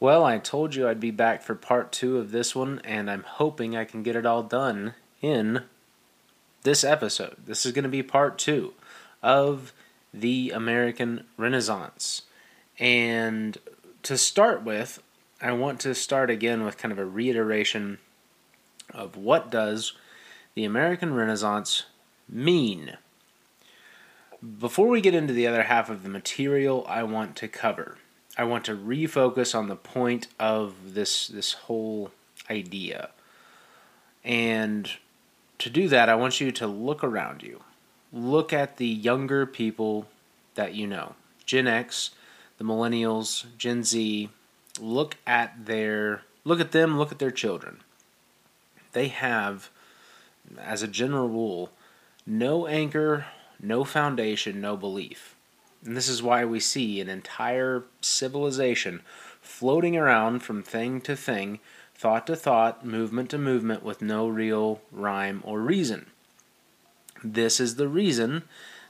Well, I told you I'd be back for part two of this one, and I'm hoping I can get it all done in this episode. This is going to be part two of the American Renaissance. And to start with, I want to start again with kind of a reiteration of what does the American Renaissance mean? Before we get into the other half of the material I want to cover, I want to refocus on the point of this this whole idea. And to do that, I want you to look around you. Look at the younger people that you know. Gen X, the millennials, Gen Z, look at their look at them, look at their children. They have as a general rule no anchor, no foundation, no belief. And this is why we see an entire civilization floating around from thing to thing, thought to thought, movement to movement, with no real rhyme or reason. This is the reason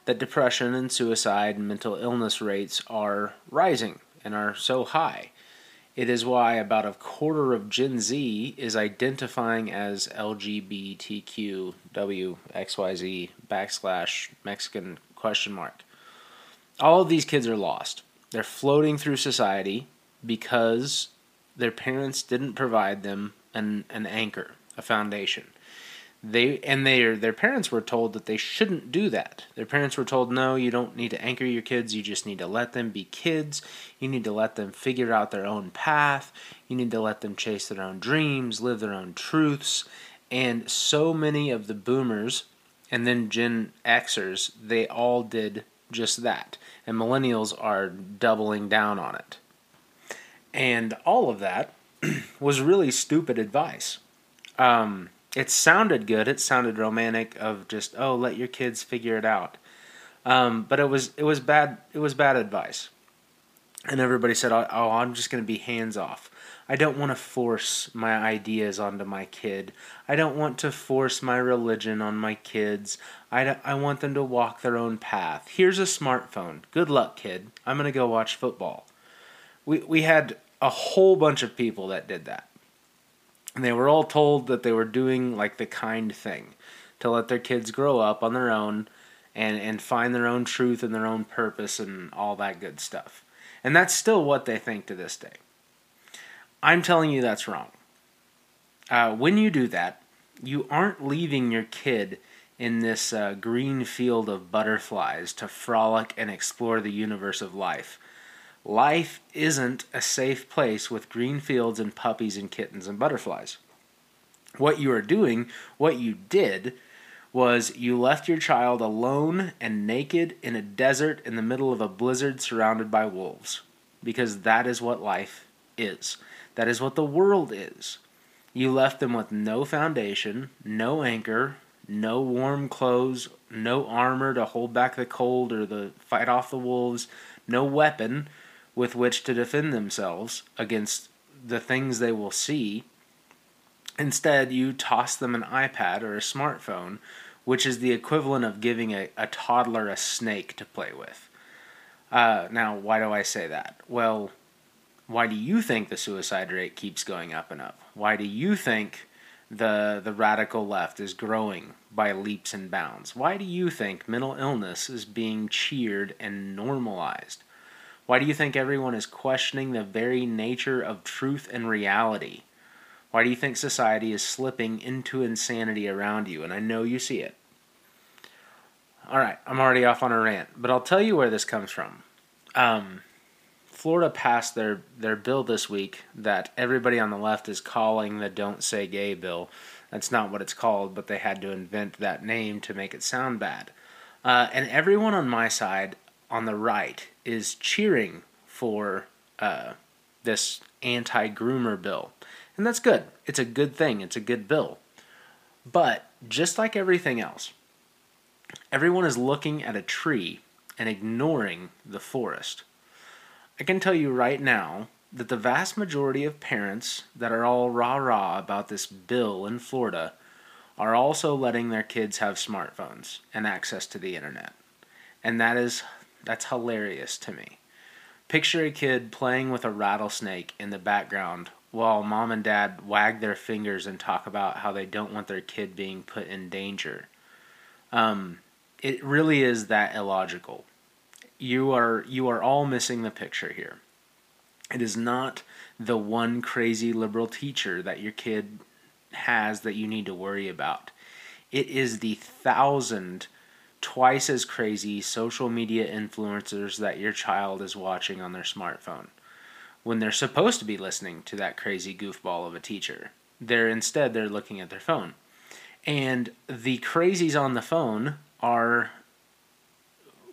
that depression and suicide and mental illness rates are rising and are so high. It is why about a quarter of Gen Z is identifying as LGBTQWXYZ backslash Mexican question mark all of these kids are lost. They're floating through society because their parents didn't provide them an, an anchor, a foundation. They and their their parents were told that they shouldn't do that. Their parents were told, no, you don't need to anchor your kids. You just need to let them be kids. You need to let them figure out their own path. You need to let them chase their own dreams, live their own truths. And so many of the boomers and then Gen Xers, they all did just that. And millennials are doubling down on it. And all of that was really stupid advice. Um, it sounded good. It sounded romantic of just, oh, let your kids figure it out. Um, but it was it was bad it was bad advice. And everybody said, oh, oh I'm just going to be hands off. I don't want to force my ideas onto my kid. I don't want to force my religion on my kids. I, I want them to walk their own path. Here's a smartphone. Good luck, kid. I'm going to go watch football. We, we had a whole bunch of people that did that. And they were all told that they were doing like the kind thing to let their kids grow up on their own and, and find their own truth and their own purpose and all that good stuff. And that's still what they think to this day. I'm telling you that's wrong. Uh, when you do that, you aren't leaving your kid in this uh, green field of butterflies to frolic and explore the universe of life. Life isn't a safe place with green fields and puppies and kittens and butterflies. What you are doing, what you did, was you left your child alone and naked in a desert in the middle of a blizzard surrounded by wolves. Because that is what life is. That is what the world is. You left them with no foundation, no anchor, no warm clothes, no armor to hold back the cold or the fight off the wolves, no weapon with which to defend themselves against the things they will see. Instead, you toss them an iPad or a smartphone, which is the equivalent of giving a, a toddler a snake to play with. Uh, now, why do I say that? Well, why do you think the suicide rate keeps going up and up? Why do you think the the radical left is growing by leaps and bounds? Why do you think mental illness is being cheered and normalized? Why do you think everyone is questioning the very nature of truth and reality? Why do you think society is slipping into insanity around you? And I know you see it. All right, I'm already off on a rant, but I'll tell you where this comes from. Um, Florida passed their, their bill this week that everybody on the left is calling the Don't Say Gay bill. That's not what it's called, but they had to invent that name to make it sound bad. Uh, and everyone on my side, on the right, is cheering for uh, this anti groomer bill. And that's good. It's a good thing, it's a good bill. But just like everything else, everyone is looking at a tree and ignoring the forest. I can tell you right now that the vast majority of parents that are all rah rah about this bill in Florida are also letting their kids have smartphones and access to the internet. And that is that's hilarious to me. Picture a kid playing with a rattlesnake in the background while mom and dad wag their fingers and talk about how they don't want their kid being put in danger. Um, it really is that illogical. You are you are all missing the picture here. It is not the one crazy liberal teacher that your kid has that you need to worry about. It is the thousand twice as crazy social media influencers that your child is watching on their smartphone when they're supposed to be listening to that crazy goofball of a teacher. They're instead they're looking at their phone. And the crazies on the phone are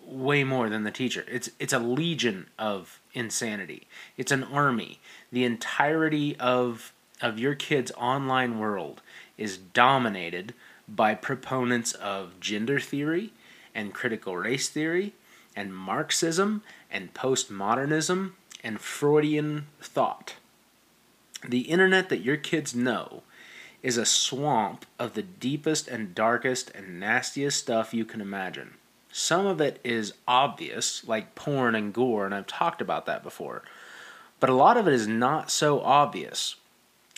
way more than the teacher. It's it's a legion of insanity. It's an army. The entirety of of your kid's online world is dominated by proponents of gender theory and critical race theory and Marxism and postmodernism and Freudian thought. The internet that your kids know is a swamp of the deepest and darkest and nastiest stuff you can imagine. Some of it is obvious, like porn and gore, and I've talked about that before. But a lot of it is not so obvious.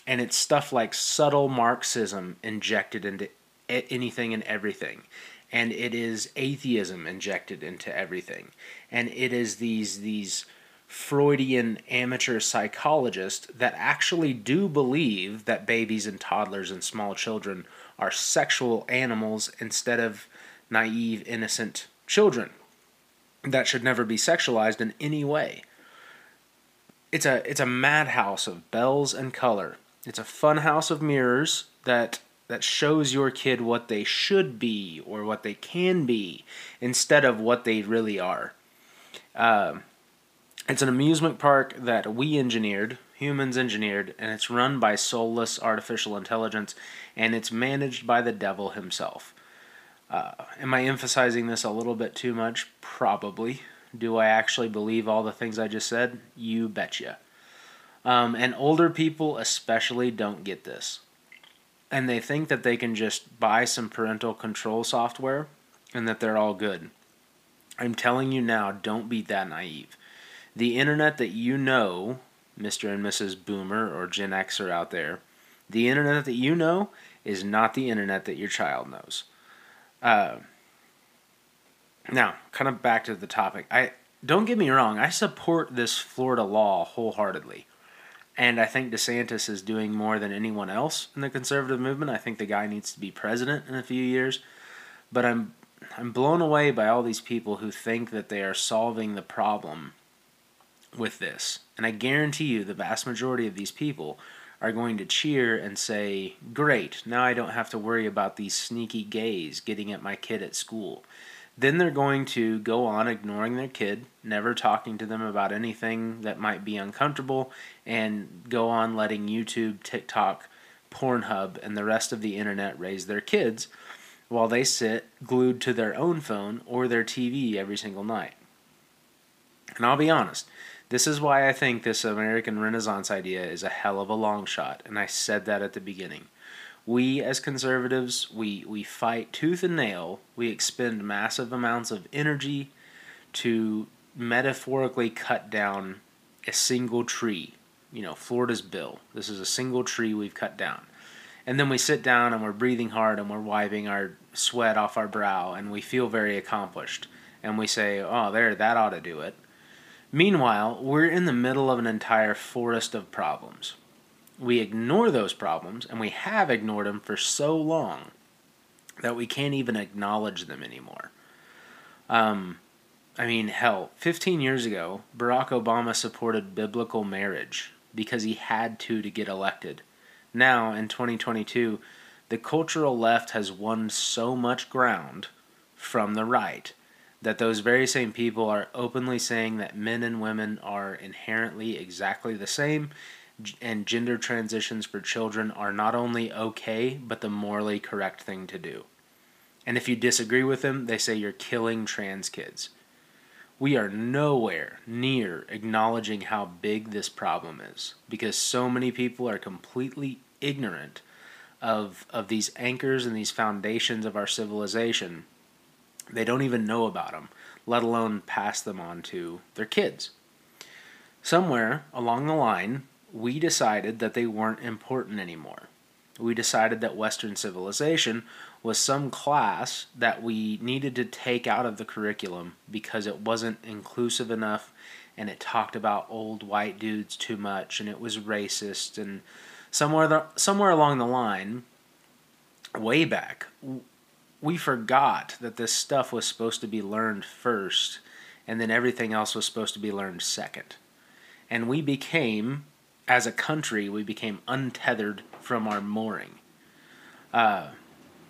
And it's stuff like subtle Marxism injected into anything and everything. And it is atheism injected into everything. And it is these these Freudian amateur psychologists that actually do believe that babies and toddlers and small children are sexual animals instead of naive, innocent children that should never be sexualized in any way. It's a it's a madhouse of bells and color. It's a fun house of mirrors that that shows your kid what they should be or what they can be instead of what they really are. Um, it's an amusement park that we engineered, humans engineered, and it's run by soulless artificial intelligence, and it's managed by the devil himself. Uh, am I emphasizing this a little bit too much? Probably. Do I actually believe all the things I just said? You betcha. Um, and older people especially don't get this. And they think that they can just buy some parental control software and that they're all good. I'm telling you now, don't be that naive the internet that you know, Mr. and Mrs. Boomer or Gen Xer out there, the internet that you know is not the internet that your child knows. Uh, now, kind of back to the topic. I don't get me wrong. I support this Florida law wholeheartedly, and I think DeSantis is doing more than anyone else in the conservative movement. I think the guy needs to be president in a few years, but I'm I'm blown away by all these people who think that they are solving the problem with this. And I guarantee you, the vast majority of these people are going to cheer and say, Great, now I don't have to worry about these sneaky gays getting at my kid at school. Then they're going to go on ignoring their kid, never talking to them about anything that might be uncomfortable, and go on letting YouTube, TikTok, Pornhub, and the rest of the internet raise their kids while they sit glued to their own phone or their TV every single night. And I'll be honest, this is why I think this American Renaissance idea is a hell of a long shot, and I said that at the beginning. We as conservatives, we, we fight tooth and nail, we expend massive amounts of energy to metaphorically cut down a single tree. You know, Florida's bill. This is a single tree we've cut down. And then we sit down and we're breathing hard and we're wiping our sweat off our brow and we feel very accomplished. And we say, oh, there, that ought to do it. Meanwhile, we're in the middle of an entire forest of problems. We ignore those problems, and we have ignored them for so long that we can't even acknowledge them anymore. Um, I mean, hell, 15 years ago, Barack Obama supported biblical marriage because he had to to get elected. Now, in 2022, the cultural left has won so much ground from the right that those very same people are openly saying that men and women are inherently exactly the same and gender transitions for children are not only okay but the morally correct thing to do. And if you disagree with them, they say you're killing trans kids. We are nowhere near acknowledging how big this problem is because so many people are completely ignorant of of these anchors and these foundations of our civilization they don't even know about them, let alone pass them on to their kids. somewhere along the line, we decided that they weren't important anymore. We decided that Western civilization was some class that we needed to take out of the curriculum because it wasn't inclusive enough and it talked about old white dudes too much and it was racist and somewhere the, somewhere along the line way back we forgot that this stuff was supposed to be learned first and then everything else was supposed to be learned second. And we became as a country we became untethered from our mooring. Uh,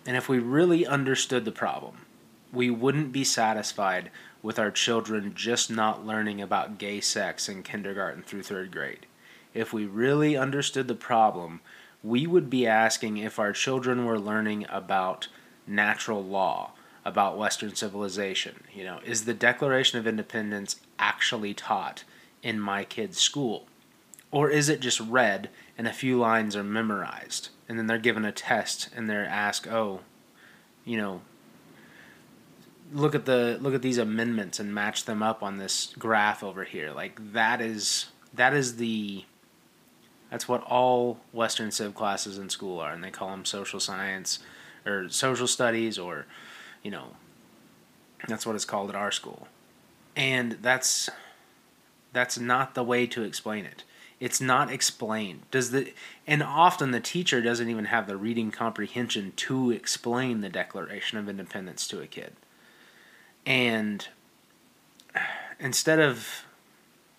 and if we really understood the problem we wouldn't be satisfied with our children just not learning about gay sex in kindergarten through third grade. If we really understood the problem we would be asking if our children were learning about natural law, about Western civilization. You know, is the Declaration of Independence actually taught in my kid's school? Or is it just read and a few lines are memorized and then they're given a test and they're asked, oh, you know, look at the look at these amendments and match them up on this graph over here. Like that is that is the that's what all Western Civ classes in school are, and they call them social science or social studies, or you know, that's what it's called at our school. And that's that's not the way to explain it. It's not explained. Does the and often the teacher doesn't even have the reading comprehension to explain the Declaration of Independence to a kid. And instead of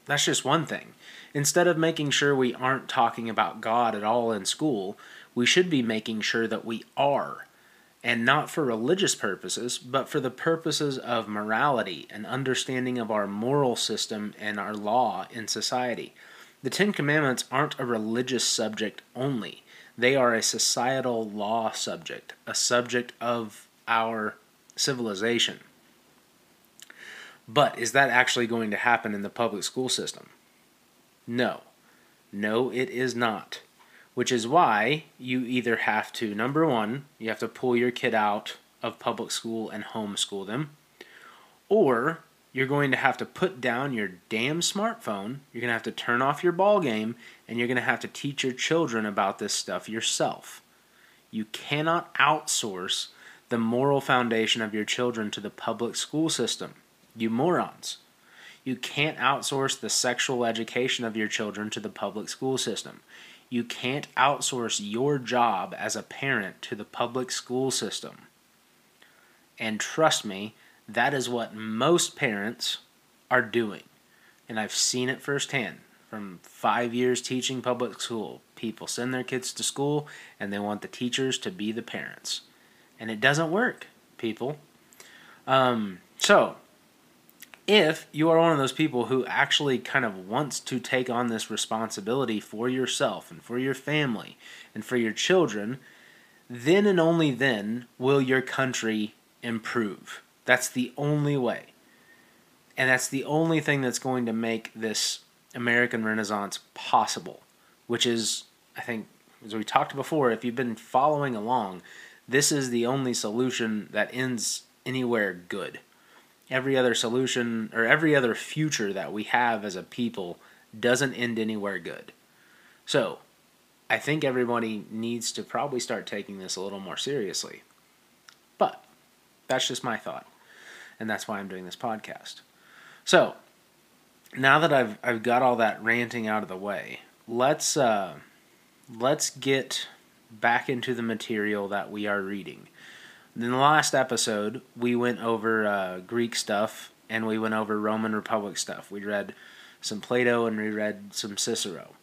that's just one thing. Instead of making sure we aren't talking about God at all in school, we should be making sure that we are. And not for religious purposes, but for the purposes of morality and understanding of our moral system and our law in society. The Ten Commandments aren't a religious subject only, they are a societal law subject, a subject of our civilization. But is that actually going to happen in the public school system? No. No, it is not. Which is why you either have to, number one, you have to pull your kid out of public school and homeschool them, or you're going to have to put down your damn smartphone, you're going to have to turn off your ball game, and you're going to have to teach your children about this stuff yourself. You cannot outsource the moral foundation of your children to the public school system. You morons. You can't outsource the sexual education of your children to the public school system. You can't outsource your job as a parent to the public school system. And trust me, that is what most parents are doing. And I've seen it firsthand from five years teaching public school. People send their kids to school and they want the teachers to be the parents. And it doesn't work, people. Um, so, if you are one of those people who actually kind of wants to take on this responsibility for yourself and for your family and for your children, then and only then will your country improve. That's the only way. And that's the only thing that's going to make this American Renaissance possible, which is, I think, as we talked before, if you've been following along, this is the only solution that ends anywhere good every other solution or every other future that we have as a people doesn't end anywhere good. So, I think everybody needs to probably start taking this a little more seriously. But that's just my thought. And that's why I'm doing this podcast. So, now that I've I've got all that ranting out of the way, let's uh let's get back into the material that we are reading. In the last episode, we went over uh, Greek stuff and we went over Roman Republic stuff. We read some Plato and we read some Cicero.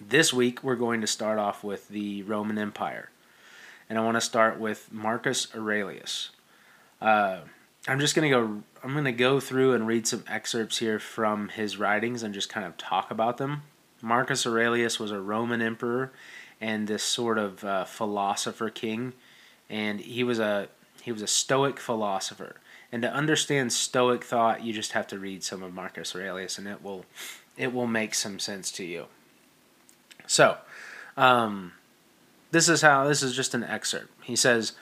This week, we're going to start off with the Roman Empire. And I want to start with Marcus Aurelius. Uh, I'm just going to go I'm to go through and read some excerpts here from his writings and just kind of talk about them. Marcus Aurelius was a Roman emperor and this sort of uh, philosopher king and he was a he was a Stoic philosopher. And to understand Stoic thought, you just have to read some of Marcus Aurelius, and it will it will make some sense to you. So, um, this is how this is just an excerpt. He says,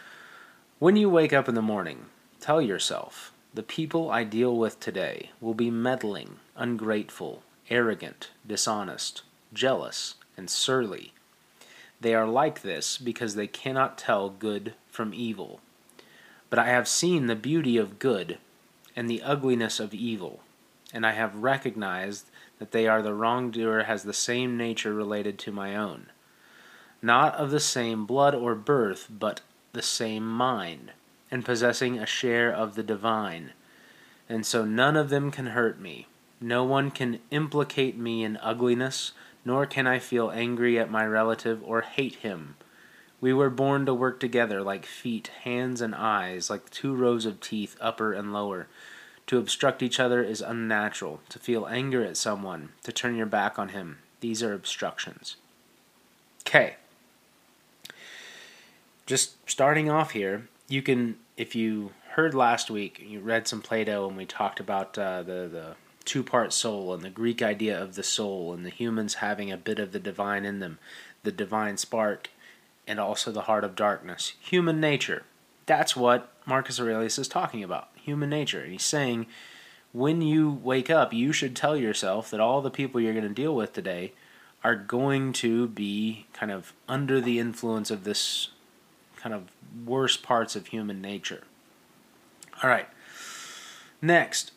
"When you wake up in the morning, tell yourself." The people I deal with today will be meddling, ungrateful, arrogant, dishonest, jealous, and surly. They are like this because they cannot tell good from evil. But I have seen the beauty of good and the ugliness of evil, and I have recognized that they are the wrongdoer has the same nature related to my own. Not of the same blood or birth, but the same mind, and possessing a share of the divine. And so none of them can hurt me. No one can implicate me in ugliness, nor can I feel angry at my relative or hate him we were born to work together like feet, hands, and eyes, like two rows of teeth, upper and lower. To obstruct each other is unnatural. To feel anger at someone, to turn your back on him, these are obstructions. Okay. Just starting off here, you can, if you heard last week, you read some Plato, and we talked about uh, the the two part soul and the Greek idea of the soul and the humans having a bit of the divine in them, the divine spark and also the heart of darkness. Human nature. That's what Marcus Aurelius is talking about. Human nature. And he's saying when you wake up, you should tell yourself that all the people you're going to deal with today are going to be kind of under the influence of this kind of worst parts of human nature. All right. Next,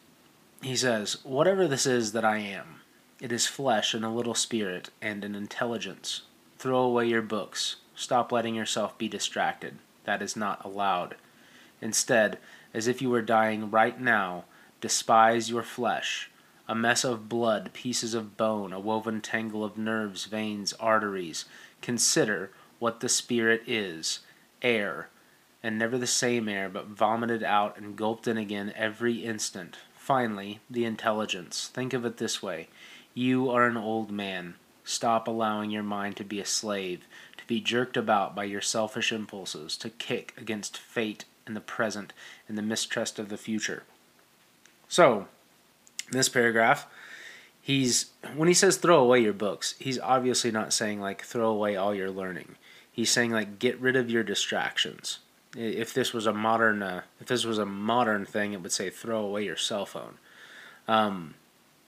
he says, Whatever this is that I am, it is flesh and a little spirit and an intelligence. Throw away your books Stop letting yourself be distracted. That is not allowed. Instead, as if you were dying right now, despise your flesh. A mess of blood, pieces of bone, a woven tangle of nerves, veins, arteries. Consider what the spirit is air, and never the same air, but vomited out and gulped in again every instant. Finally, the intelligence. Think of it this way you are an old man. Stop allowing your mind to be a slave to be jerked about by your selfish impulses, to kick against fate in the present and the mistrust of the future. So, this paragraph, he's when he says throw away your books, he's obviously not saying like throw away all your learning. He's saying like get rid of your distractions. If this was a modern, uh, if this was a modern thing, it would say throw away your cell phone. Um,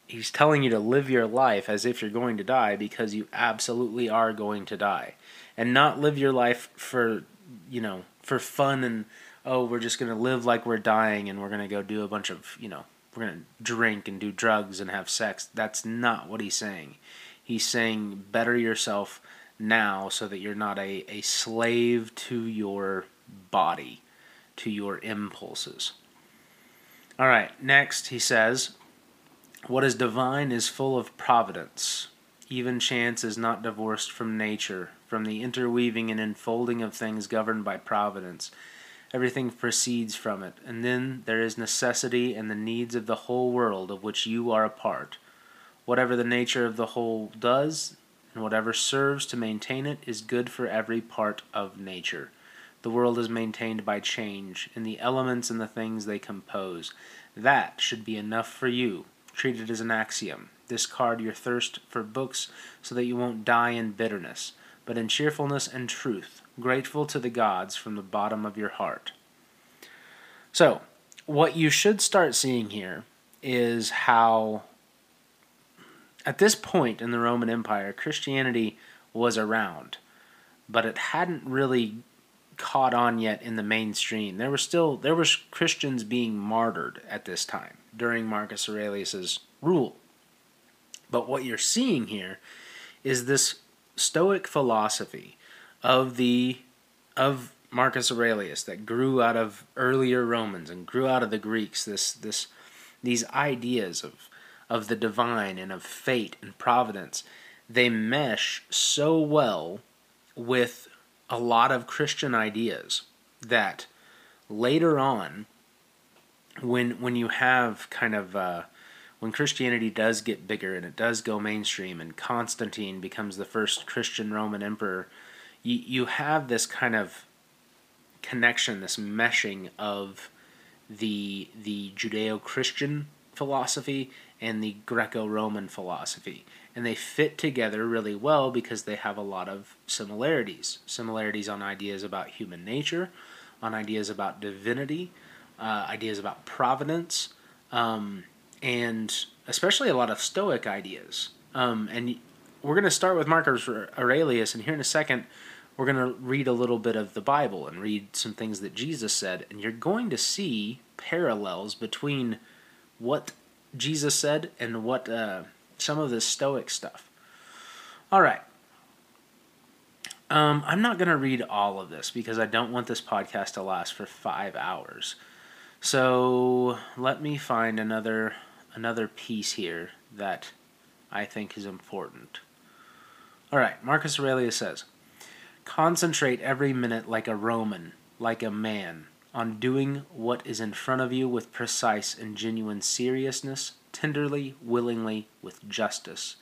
he's telling you to live your life as if you're going to die because you absolutely are going to die. And not live your life for you know for fun and oh we're just to live like we're dying and we're to go do a bunch of you know we're to drink and do drugs and have sex. That's not what he's saying. He's saying better yourself now so that you're not a, a slave to your body to your impulses all right next he says what is divine is full of providence even chance is not divorced from nature from the interweaving and enfolding of things governed by providence. Everything proceeds from it, and then there is necessity and the needs of the whole world of which you are a part. Whatever the nature of the whole does, and whatever serves to maintain it, is good for every part of nature. The world is maintained by change, in the elements and the things they compose. That should be enough for you. Treat it as an axiom. Discard your thirst for books so that you won't die in bitterness but in cheerfulness and truth, grateful to the gods from the bottom of your heart. So, what you should start seeing here is how, at this point in the Roman Empire, Christianity was around, but it hadn't really caught on yet in the mainstream. There were still there was Christians being martyred at this time during Marcus Aurelius's rule. But what you're seeing here is this Stoic philosophy of the of Marcus Aurelius that grew out of earlier Romans and grew out of the Greeks. This this these ideas of of the divine and of fate and providence they mesh so well with a lot of Christian ideas that later on when when you have kind of uh, when Christianity does get bigger and it does go mainstream and Constantine becomes the first Christian Roman emperor, you, you have this kind of connection, this meshing of the the Judeo-Christian philosophy and the Greco-Roman philosophy. And they fit together really well because they have a lot of similarities. Similarities on ideas about human nature, on ideas about divinity, uh, ideas about providence, um, and especially a lot of Stoic ideas. Um, and we're going to start with Marcus Aurelius, and here in a second, we're going to read a little bit of the Bible and read some things that Jesus said, and you're going to see parallels between what Jesus said and what uh, some of the Stoic stuff. All right. Um, I'm not going to read all of this because I don't want this podcast to last for five hours. So let me find another another piece here that I think is important. All right, Marcus Aurelius says, "Concentrate every minute like a Roman, like a man, on doing what is in front of you with precise and genuine seriousness, tenderly, willingly, with justice,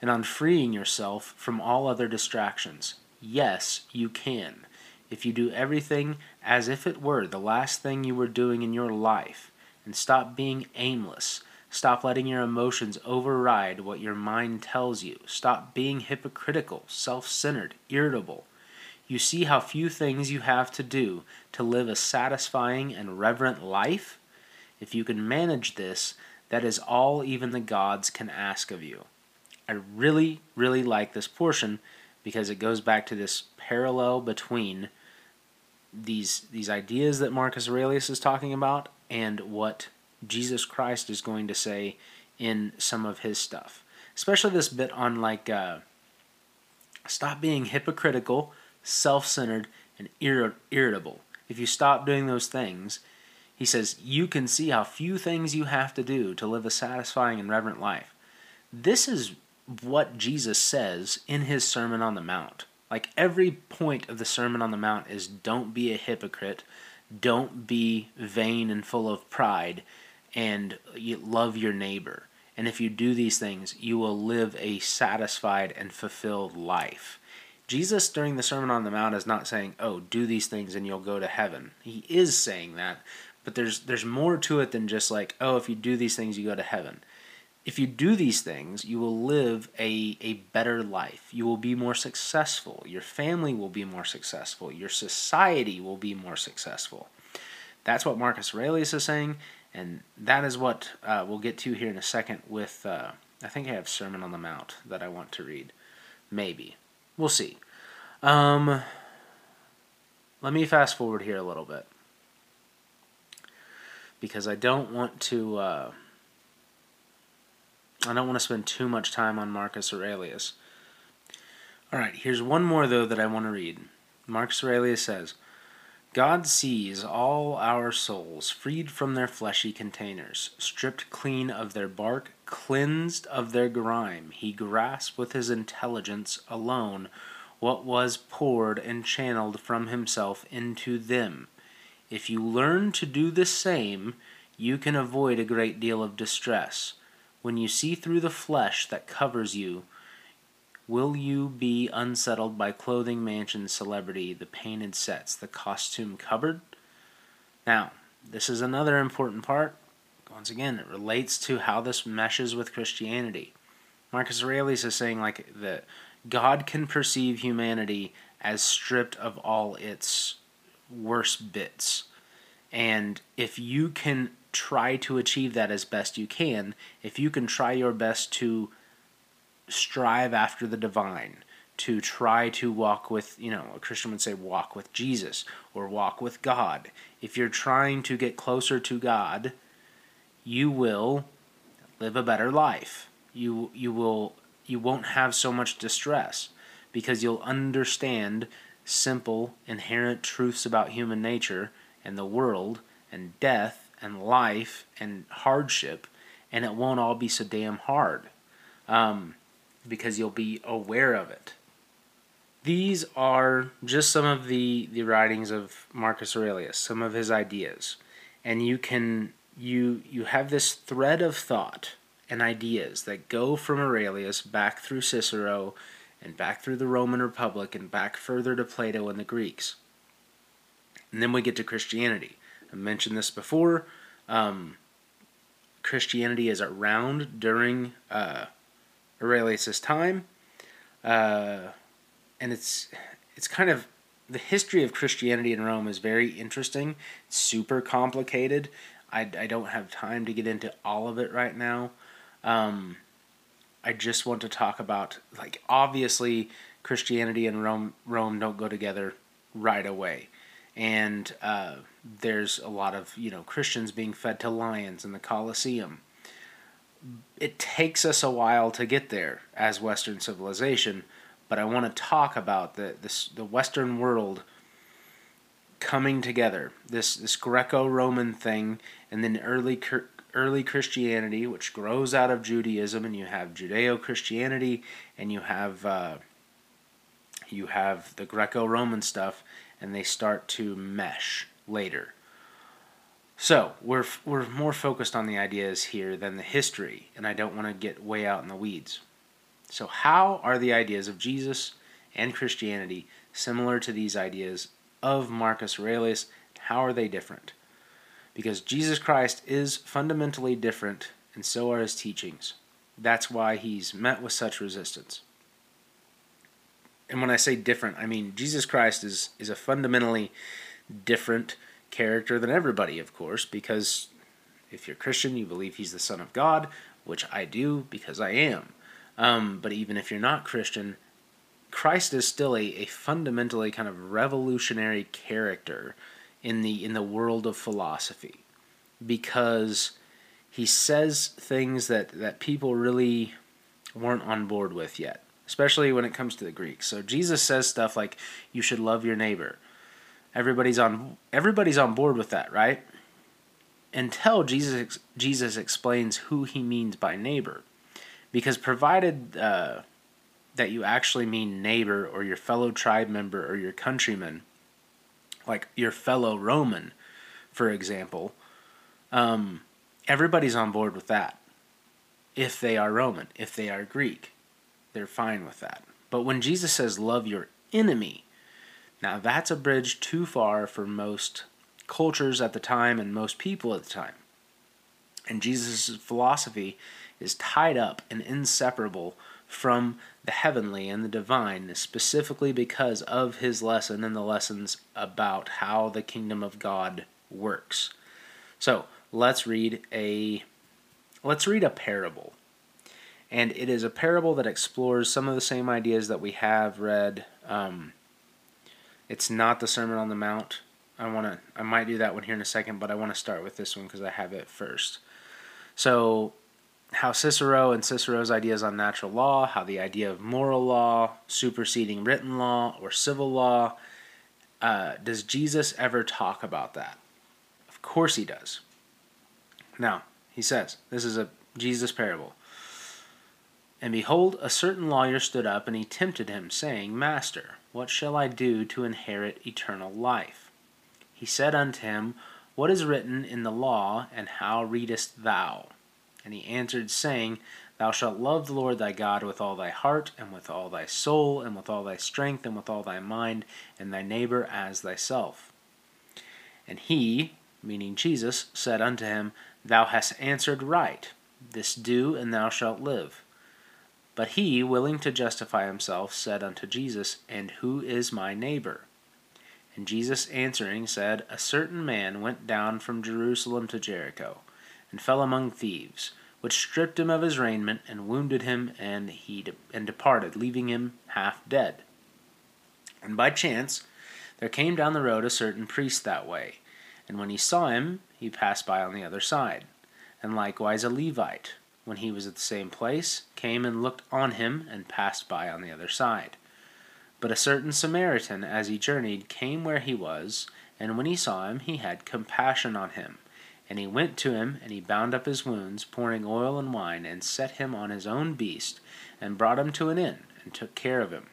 and on freeing yourself from all other distractions. Yes, you can." if you do everything as if it were the last thing you were doing in your life, and stop being aimless, stop letting your emotions override what your mind tells you, stop being hypocritical, self centered, irritable, you see how few things you have to do to live a satisfying and reverent life? If you can manage this, that is all even the gods can ask of you. I really, really like this portion because it goes back to this parallel between these these ideas that Marcus Aurelius is talking about and what Jesus Christ is going to say in some of his stuff. Especially this bit on like uh, stop being hypocritical, self-centered, and ir- irritable. If you stop doing those things, he says you can see how few things you have to do to live a satisfying and reverent life. This is what Jesus says in his Sermon on the Mount. Like every point of the Sermon on the Mount is don't be a hypocrite, don't be vain and full of pride, and love your neighbor. And if you do these things, you will live a satisfied and fulfilled life. Jesus during the Sermon on the Mount is not saying, "Oh, do these things and you'll go to heaven." He is saying that, but there's there's more to it than just like, "Oh, if you do these things, you go to heaven." if you do these things, you will live a, a better life. You will be more successful. Your family will be more successful. Your society will be more successful. That's what Marcus Aurelius is saying, and that is what uh, we'll get to here in a second with, uh, I think I have Sermon on the Mount that I want to read. Maybe. We'll see. Um, let me fast forward here a little bit. Because I don't want to. Uh, I don't want to spend too much time on Marcus Aurelius. All right, here's one more, though, that I want to read. Marcus Aurelius says God sees all our souls freed from their fleshy containers, stripped clean of their bark, cleansed of their grime. He grasped with his intelligence alone what was poured and channeled from himself into them. If you learn to do the same, you can avoid a great deal of distress. When you see through the flesh that covers you, will you be unsettled by clothing, mansion, celebrity, the painted sets, the costume cupboard? Now, this is another important part. Once again, it relates to how this meshes with Christianity. Marcus Aurelius is saying like that God can perceive humanity as stripped of all its worst bits. And if you can try to achieve that as best you can, if you can try your best to strive after the divine, to try to walk with, you know, a Christian would say walk with Jesus or walk with God. If you're trying to get closer to God, you will live a better life. You you will you won't have so much distress because you'll understand simple inherent truths about human nature and the world and death and life and hardship, and it won't all be so damn hard um, because you'll be aware of it. These are just some of the, the writings of Marcus Aurelius, some of his ideas. And you can you you have this thread of thought and ideas that go from Aurelius back through Cicero and back through the Roman Republic and back further to Plato and the Greeks. And then we get to Christianity. I mentioned this before. Um, Christianity is around during uh, time, uh, and it's it's kind of the history of Christianity in Rome is very interesting. It's super complicated. I, I don't have time to get into all of it right now, Um, I just want to talk about like obviously Christianity and Rome Rome don't go together right away, and uh, there's a lot of you know Christians being fed to lions in the Colosseum. It takes us a while to get there as Western civilization, but I want to talk about the this the Western world coming together. This this Greco-Roman thing, and then early early Christianity, which grows out of Judaism, and you have Judeo-Christianity, and you have uh, you have the Greco-Roman stuff, and they start to mesh later. So we're we're more focused on the ideas here than the history, and I don't want to get way out in the weeds. So how are the ideas of Jesus and Christianity similar to these ideas of Marcus Aurelius? How are they different? Because Jesus Christ is fundamentally different, and so are his teachings. That's why he's met with such resistance. And when I say different, I mean Jesus Christ is, is a fundamentally different character than everybody, of course, because if you're Christian, you believe he's the Son of God, which I do because I am. Um, but even if you're not Christian, Christ is still a, a fundamentally kind of revolutionary character in the in the world of philosophy because he says things that, that people really weren't on board with yet, especially when it comes to the Greeks. So Jesus says stuff like you should love your neighbor. Everybody's on everybody's on board with that, right? Until Jesus Jesus explains who he means by neighbor. Because provided uh, that you actually mean neighbor or your fellow tribe member or your countryman, like your fellow Roman, for example, um, everybody's on board with that. If they are Roman, if they are Greek, they're fine with that. But when Jesus says, love your enemy, now that's a bridge too far for most cultures at the time and most people at the time. And Jesus' philosophy is tied up and inseparable from the heavenly and the divine, specifically because of his lesson and the lessons about how the kingdom of God works. So let's read a let's read a parable. And it is a parable that explores some of the same ideas that we have read. Um, it's not the Sermon on the Mount. I want to. I might do that one here in a second, but I want to start with this one because I have it first. So how Cicero and Cicero's ideas on natural law, how the idea of moral law superseding written law or civil law. Uh, does Jesus ever talk about that? Of course he does. Now, he says, this is a Jesus parable. And behold, a certain lawyer stood up, and he tempted him, saying, Master, what shall I do to inherit eternal life? He said unto him, What is written in the law, and how readest thou? And he answered, saying, Thou shalt love the Lord thy God with all thy heart, and with all thy soul, and with all thy strength, and with all thy mind, and thy neighbor as thyself. And he, meaning Jesus, said unto him, Thou hast answered right. This do, and thou shalt live. But he, willing to justify himself, said unto Jesus, And who is my neighbor? And Jesus answering said, A certain man went down from Jerusalem to Jericho and fell among thieves, which stripped him of his raiment and wounded him, and he de- and departed, leaving him half dead. And by chance there came down the road a certain priest that way, and when he saw him, he passed by on the other side. And likewise a Levite, when he was at the same place, came and looked on him, and passed by on the other side. But a certain Samaritan, as he journeyed, came where he was, and when he saw him, he had compassion on him and he went to him, and he bound up his wounds, pouring oil and wine, and set him on his own beast, and brought him to an inn, and took care of him.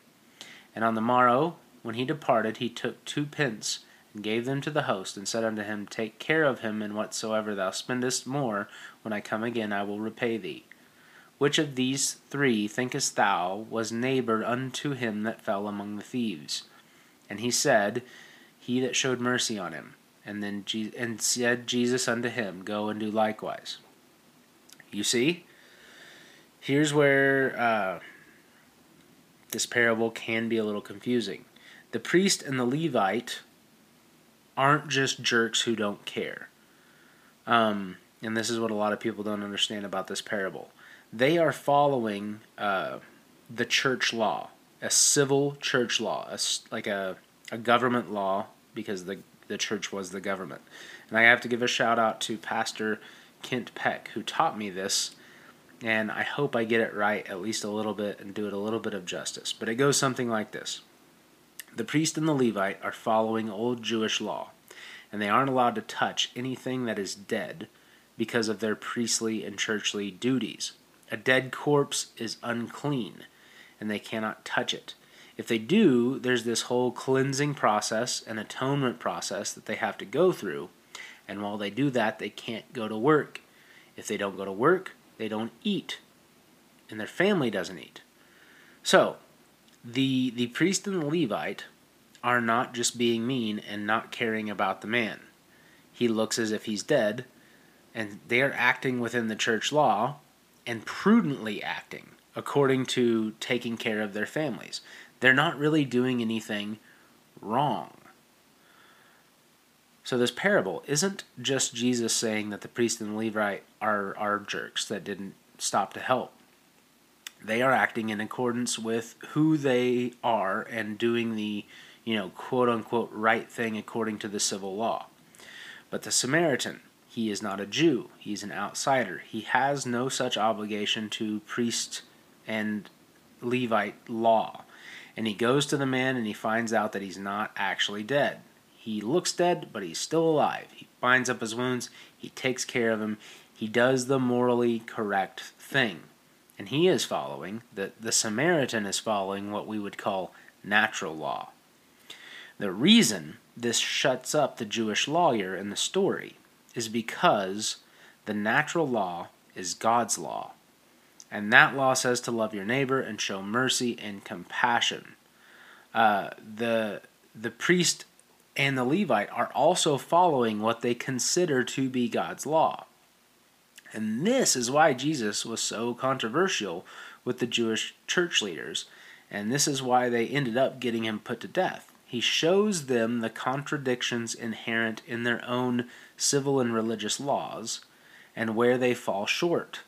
And on the morrow, when he departed, he took two pence, and gave them to the host, and said unto him, Take care of him, and whatsoever thou spendest more, when I come again, I will repay thee. Which of these three thinkest thou was neighbor unto him that fell among the thieves? And he said, He that showed mercy on him. And then Je- and said Jesus unto him, Go and do likewise. You see, here's where uh, this parable can be a little confusing. The priest and the Levite aren't just jerks who don't care. Um, and this is what a lot of people don't understand about this parable. they are following uh, the church law, a civil church law, a, like a, a government law, because the, the church was the government. And I have to give a shout out to Pastor Kent Peck, who taught me this, and I hope I get it right at least a little bit and do it a little bit of justice. But it goes something like this The priest and the Levite are following old Jewish law, and they aren't allowed to touch anything that is dead because of their priestly and churchly duties. A dead corpse is unclean, and they cannot touch it. If they do, there's this whole cleansing process and atonement process that they have to go through. And while they do that, they can't go to work. If they don't go to work, they don't eat. And their family doesn't eat. So, the, the priest and the Levite are not just being mean and not caring about the man. He looks as if he's dead, and they are acting within the church law and prudently acting according to taking care of their families. They're not really doing anything wrong. So this parable isn't just Jesus saying that the priest and the Levite are, are jerks that didn't stop to help. They are acting in accordance with who they are and doing the, you know, quote unquote right thing according to the civil law. But the Samaritan, he is not a Jew. He's an outsider. He has no such obligation to priest and Levite law. And he goes to the man and he finds out that he's not actually dead. He looks dead, but he's still alive. He binds up his wounds. He takes care of him. He does the morally correct thing. And he is following, the, the Samaritan is following what we would call natural law. The reason this shuts up the Jewish lawyer in the story is because the natural law is God's law. And that law says to love your neighbor and show mercy and compassion. Uh, the the priest and the Levite are also following what they consider to be God's law. And this is why Jesus was so controversial with the Jewish church leaders, and this is why they ended up getting him put to death. He shows them the contradictions inherent in their own civil and religious laws and where they fall short.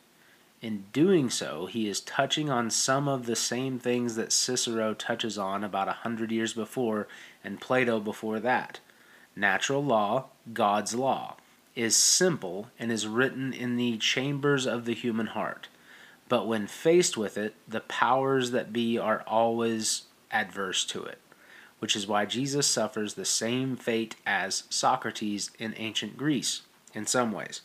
In doing so, he is touching on some of the same things that Cicero touches on about a hundred years before and Plato before that. Natural law, God's law, is simple and is written in the chambers of the human heart. But when faced with it, the powers that be are always adverse to it which is why Jesus suffers the same fate as Socrates in ancient Greece, in some ways.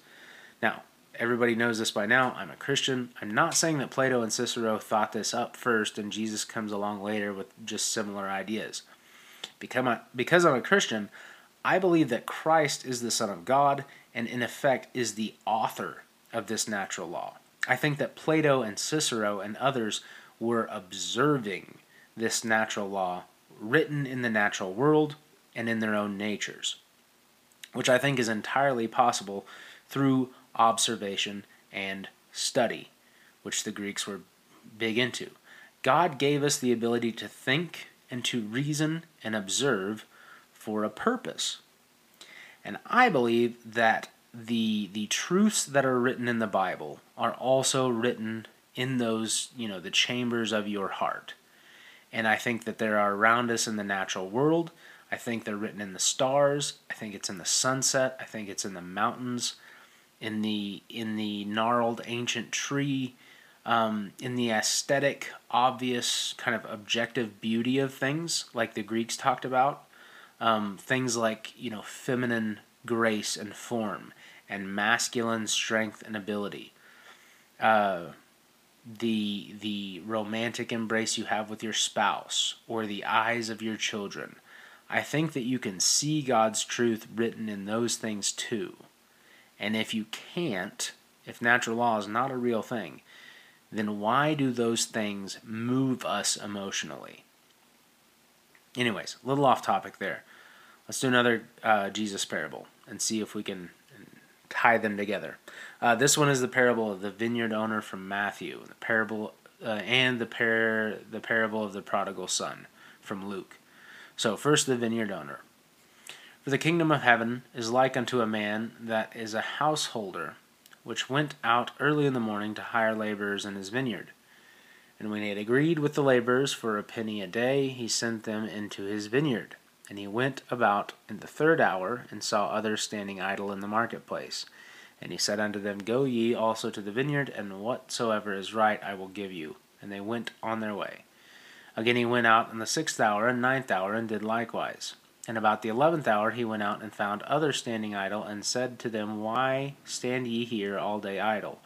Now, everybody knows this by now. I'm a Christian. I'm not saying that Plato and Cicero thought this up first and Jesus comes along later with just similar ideas. Become Because I'm a Christian, I believe that Christ is the Son of God and, in effect, is the author of this natural law. I think that Plato and Cicero and others were observing this natural law written in the natural world and in their own natures, which I think is entirely possible through observation and study, which the Greeks were big into. God gave us the ability to think and to reason and observe for a purpose. And I believe that the the truths that are written in the Bible are also written in those, you know, the chambers of your heart and I think that there are around us in the natural world. I think they're written in the stars. I think it's in the sunset. I think it's in the mountains, in the in the gnarled ancient tree, um, in the aesthetic, obvious kind of objective beauty of things, like the Greeks talked about. Um, things like you know feminine grace and form, and masculine strength and ability. Uh, the the romantic embrace you have with your spouse or the eyes of your children. I think that you can see God's truth written in those things too. And if you can't, if natural law is not a real thing, then why do those things move us emotionally? Anyways, a little off topic there. Let's do another uh, Jesus parable and see if we can tie them together. Uh, this one is the parable of the vineyard owner from Matthew, the parable uh, and the par- the parable of the prodigal son from Luke. So first the vineyard owner. For the kingdom of heaven is like unto a man that is a householder, which went out early in the morning to hire laborers in his vineyard. And when he had agreed with the laborers for a penny a day, he sent them into his vineyard. And he went about in the third hour, and saw others standing idle in the marketplace. And he said unto them, Go ye also to the vineyard, and whatsoever is right I will give you. And they went on their way. Again he went out in the sixth hour and ninth hour, and did likewise. And about the eleventh hour he went out and found others standing idle, and said to them, Why stand ye here all day idle?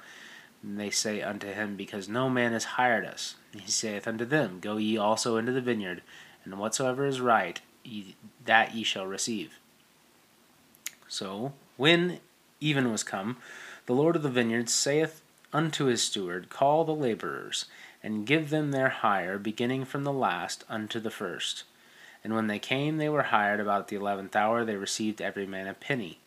And they say unto him, Because no man has hired us. And he saith unto them, Go ye also into the vineyard, and whatsoever is right, ye, that ye shall receive. So, when even was come, the Lord of the vineyard saith unto his steward, Call the laborers, and give them their hire, beginning from the last unto the first. And when they came, they were hired about the eleventh hour, they received every man a penny.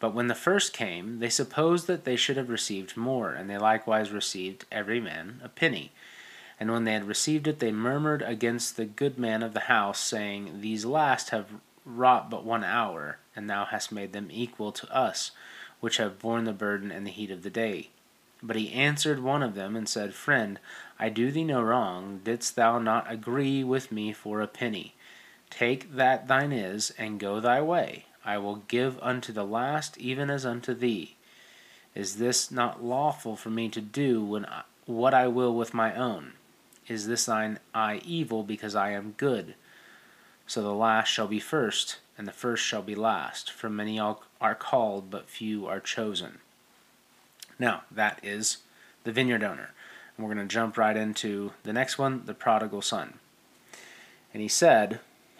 But when the first came, they supposed that they should have received more, and they likewise received every man a penny. And when they had received it, they murmured against the good man of the house, saying, These last have wrought but one hour, and thou hast made them equal to us, which have borne the burden and the heat of the day. But he answered one of them, and said, Friend, I do thee no wrong. Didst thou not agree with me for a penny? Take that thine is, and go thy way. I will give unto the last even as unto thee. Is this not lawful for me to do when I, what I will with my own? Is this thine eye evil because I am good? So the last shall be first, and the first shall be last. For many are called, but few are chosen. Now, that is the vineyard owner. And we're going to jump right into the next one the prodigal son. And he said,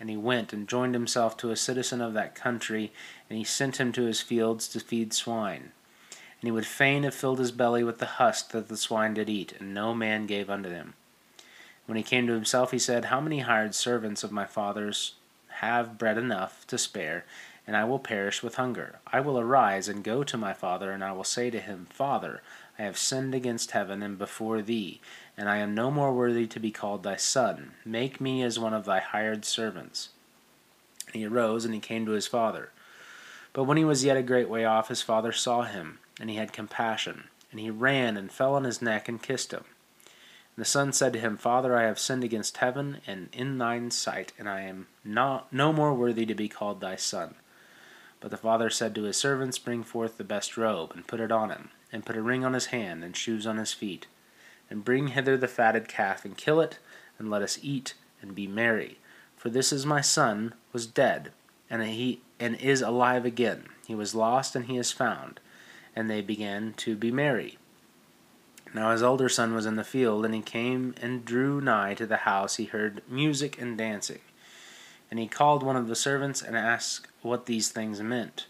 And he went and joined himself to a citizen of that country, and he sent him to his fields to feed swine. And he would fain have filled his belly with the husk that the swine did eat, and no man gave unto them. When he came to himself, he said, How many hired servants of my father's have bread enough to spare, and I will perish with hunger? I will arise and go to my father, and I will say to him, Father, I have sinned against heaven and before thee, and I am no more worthy to be called thy son. Make me as one of thy hired servants. And he arose, and he came to his father. But when he was yet a great way off, his father saw him, and he had compassion. And he ran and fell on his neck and kissed him. And the son said to him, Father, I have sinned against heaven and in thine sight, and I am not no more worthy to be called thy son. But the father said to his servants, Bring forth the best robe, and put it on him and put a ring on his hand, and shoes on his feet. And bring hither the fatted calf, and kill it, and let us eat, and be merry. For this is my son was dead, and he and is alive again. He was lost, and he is found. And they began to be merry. Now his older son was in the field, and he came and drew nigh to the house. He heard music and dancing. And he called one of the servants, and asked what these things meant.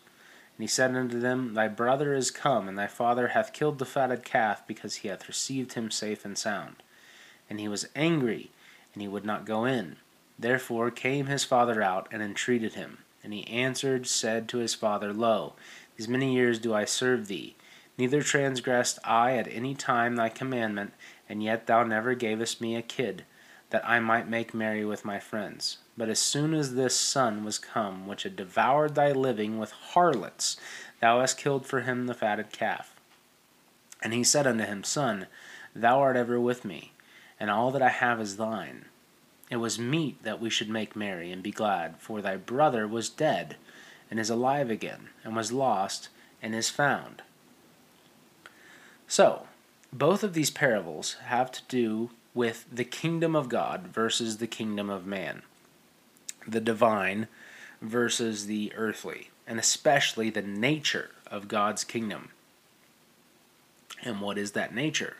And he said unto them, Thy brother is come, and thy father hath killed the fatted calf, because he hath received him safe and sound. And he was angry, and he would not go in. Therefore came his father out, and entreated him. And he answered, said to his father, Lo, these many years do I serve thee, neither transgressed I at any time thy commandment, and yet thou never gavest me a kid, that I might make merry with my friends. But as soon as this son was come, which had devoured thy living with harlots, thou hast killed for him the fatted calf. And he said unto him, Son, thou art ever with me, and all that I have is thine. It was meet that we should make merry and be glad, for thy brother was dead, and is alive again, and was lost, and is found. So, both of these parables have to do with the kingdom of God versus the kingdom of man the divine versus the earthly, and especially the nature of God's kingdom. And what is that nature?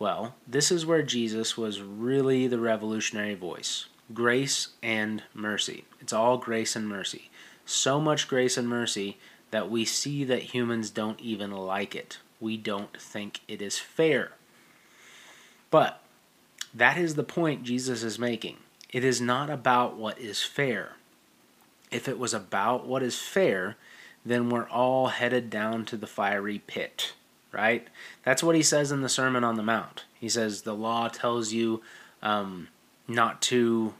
Well, this is where Jesus was really the revolutionary voice grace and mercy. It's all grace and mercy. So much grace and mercy that we see that humans don't even like it. We don't think it is fair. But that is the point Jesus is making. It is not about what is fair. If it was about what is fair, then we're all headed down to the fiery pit, right? That's what he says in the Sermon on the Mount. He says the law tells you um, not to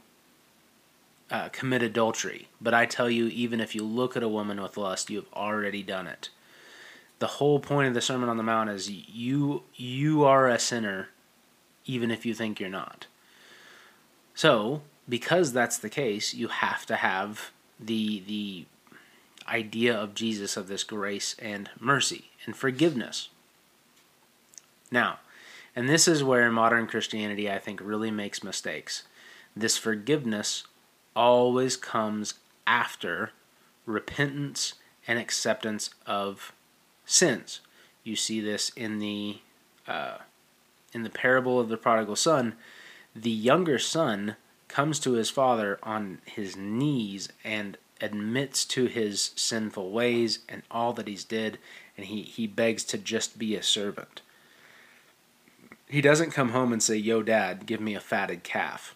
uh, commit adultery, but I tell you, even if you look at a woman with lust, you have already done it. The whole point of the Sermon on the Mount is you you are a sinner, even if you think you're not. So, because that's the case, you have to have the the idea of Jesus of this grace and mercy and forgiveness. Now, and this is where modern Christianity, I think, really makes mistakes. This forgiveness always comes after repentance and acceptance of sins. You see this in the uh, in the parable of the prodigal son. The younger son comes to his father on his knees and admits to his sinful ways and all that he's did, and he, he begs to just be a servant. He doesn't come home and say, "Yo, Dad, give me a fatted calf."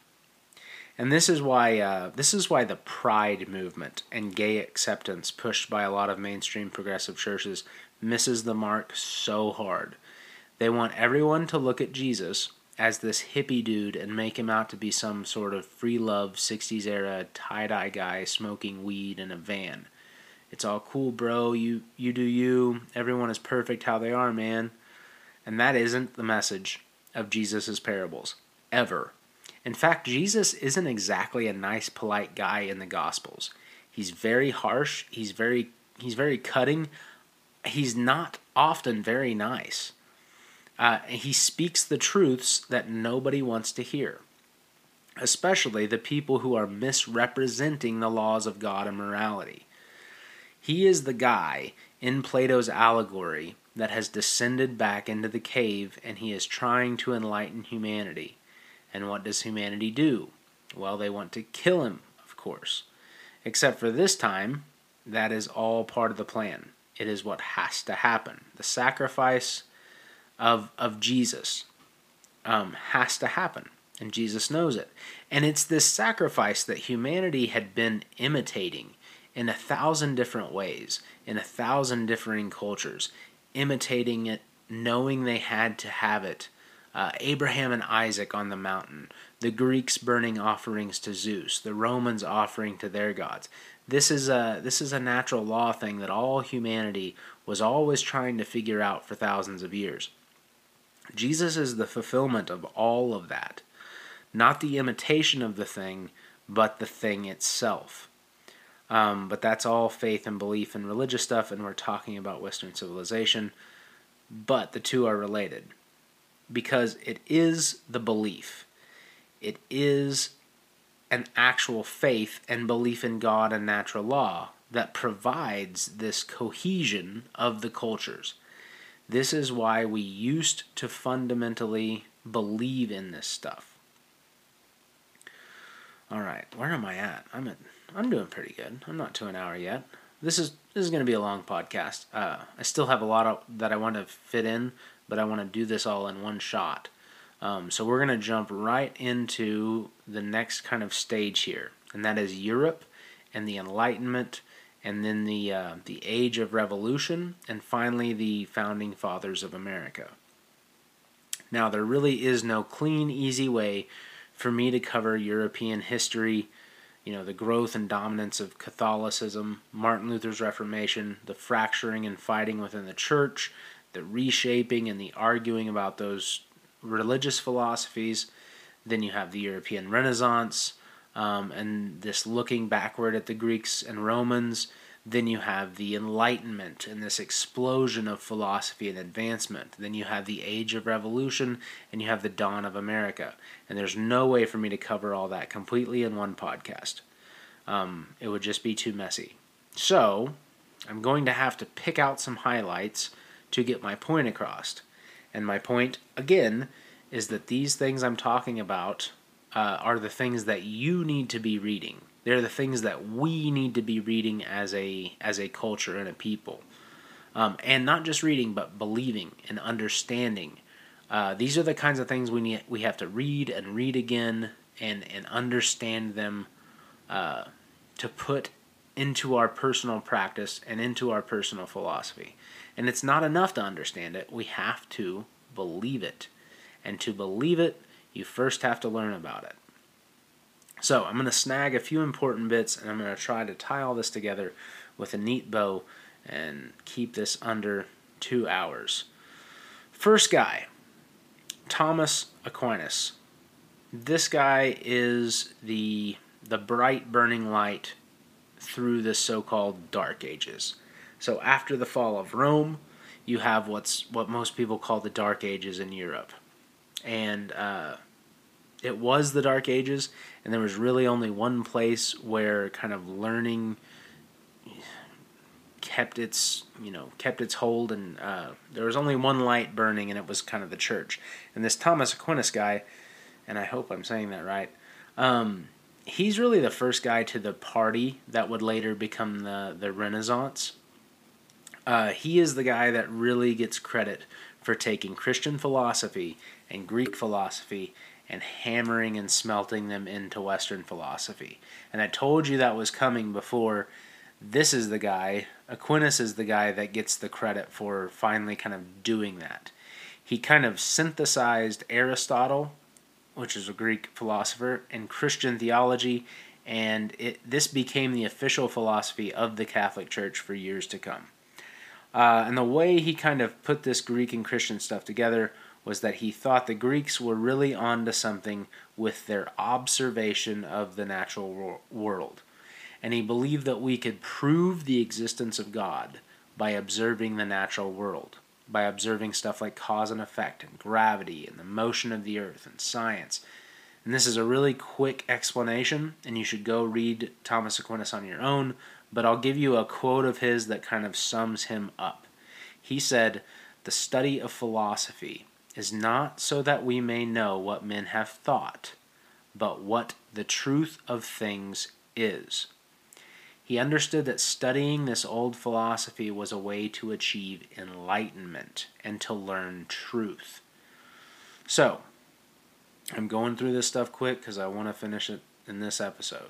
And this is why uh, this is why the pride movement and gay acceptance pushed by a lot of mainstream progressive churches misses the mark so hard. They want everyone to look at Jesus as this hippie dude and make him out to be some sort of free love 60s era tie-dye guy smoking weed in a van. It's all cool, bro. You you do you. Everyone is perfect how they are, man. And that isn't the message of Jesus' parables ever. In fact, Jesus isn't exactly a nice polite guy in the gospels. He's very harsh, he's very he's very cutting. He's not often very nice. Uh, he speaks the truths that nobody wants to hear, especially the people who are misrepresenting the laws of God and morality. He is the guy in Plato's allegory that has descended back into the cave and he is trying to enlighten humanity. And what does humanity do? Well, they want to kill him, of course. Except for this time, that is all part of the plan. It is what has to happen. The sacrifice of of Jesus um, has to happen, and Jesus knows it. And it's this sacrifice that humanity had been imitating in a thousand different ways, in a thousand differing cultures, imitating it, knowing they had to have it. Uh, Abraham and Isaac on the mountain, the Greeks burning offerings to Zeus, the Romans offering to their gods. This is a this is a natural law thing that all humanity was always trying to figure out for thousands of years. Jesus is the fulfillment of all of that. Not the imitation of the thing, but the thing itself. Um, but that's all faith and belief and religious stuff, and we're talking about Western civilization. But the two are related because it is the belief, it is an actual faith and belief in God and natural law that provides this cohesion of the cultures. This is why we used to fundamentally believe in this stuff. All right, where am I at? I'm at. I'm doing pretty good. I'm not to an hour yet. This is this is going to be a long podcast. Uh, I still have a lot of that I want to fit in, but I want to do this all in one shot. Um, so we're going to jump right into the next kind of stage here, and that is Europe and the Enlightenment and then the uh, the Age of Revolution, and finally the Founding Fathers of America. Now, there really is no clean, easy way for me to cover European history, you know, the growth and dominance of Catholicism, Martin Luther's Reformation, the fracturing and fighting within the church, the reshaping and the arguing about those religious philosophies. Then you have the European Renaissance, um, and this looking backward at the Greeks and Romans. Then you have the Enlightenment and this explosion of philosophy and advancement. Then you have the Age of Revolution and you have the dawn of America. And there's no way for me to cover all that completely in one podcast. Um, it would just be too messy. So, I'm going to have to pick out some highlights to get my point across. And my point, again, is that these things I'm talking about uh, are the things that you need to be reading. They're the things that we need to be reading as a as a culture and a people, um, and not just reading, but believing and understanding Uh, these are the kinds of things we need we have to read and read again and and understand them uh, to put into our personal practice and into our personal philosophy. And it's not enough to understand it; we have to believe it. And to believe it, you first have to learn about it. So I'm going to snag a few important bits, and I'm going to try to tie all this together with a neat bow and keep this under two hours. First guy, Thomas Aquinas. This guy is the the bright burning light through the so-called dark ages. So after the fall of Rome, you have what's what most people call the dark ages in Europe. And uh, it was the dark ages and there was really only one place where kind of learning kept its you know kept its hold and uh, there was only one light burning and it was kind of the church. And this thomas aquinas guy and i hope i'm saying that right um, he's really the first guy to the party that would later become the, the renaissance. Uh, he is the guy that really gets credit for taking christian philosophy and greek philosophy and hammering and smelting them into western philosophy and i told you that was coming before this is the guy, Aquinas is the guy that gets the credit for finally kind of doing that. He kind of synthesized Aristotle, which is a Greek philosopher, and Christian theology, and it, this became the official philosophy of the Catholic Church for years to come. Uh, and the way he kind of put this Greek and Christian stuff together was that he thought the Greeks were really onto something with their observation of the natural world and he believed that we could prove the existence of God by observing the natural world, by observing stuff like cause and effect and gravity and the motion of the earth and science. And this is a really quick explanation, and you should go read Thomas Aquinas on your own, but I'll give you a quote of his that kind of sums him up. He said, The study of philosophy is not so that we may know what men have thought, but what the truth of things is. He understood that studying this old philosophy was a way to achieve enlightenment and to learn truth. So, I'm going through this stuff quick because I want to finish it in this episode.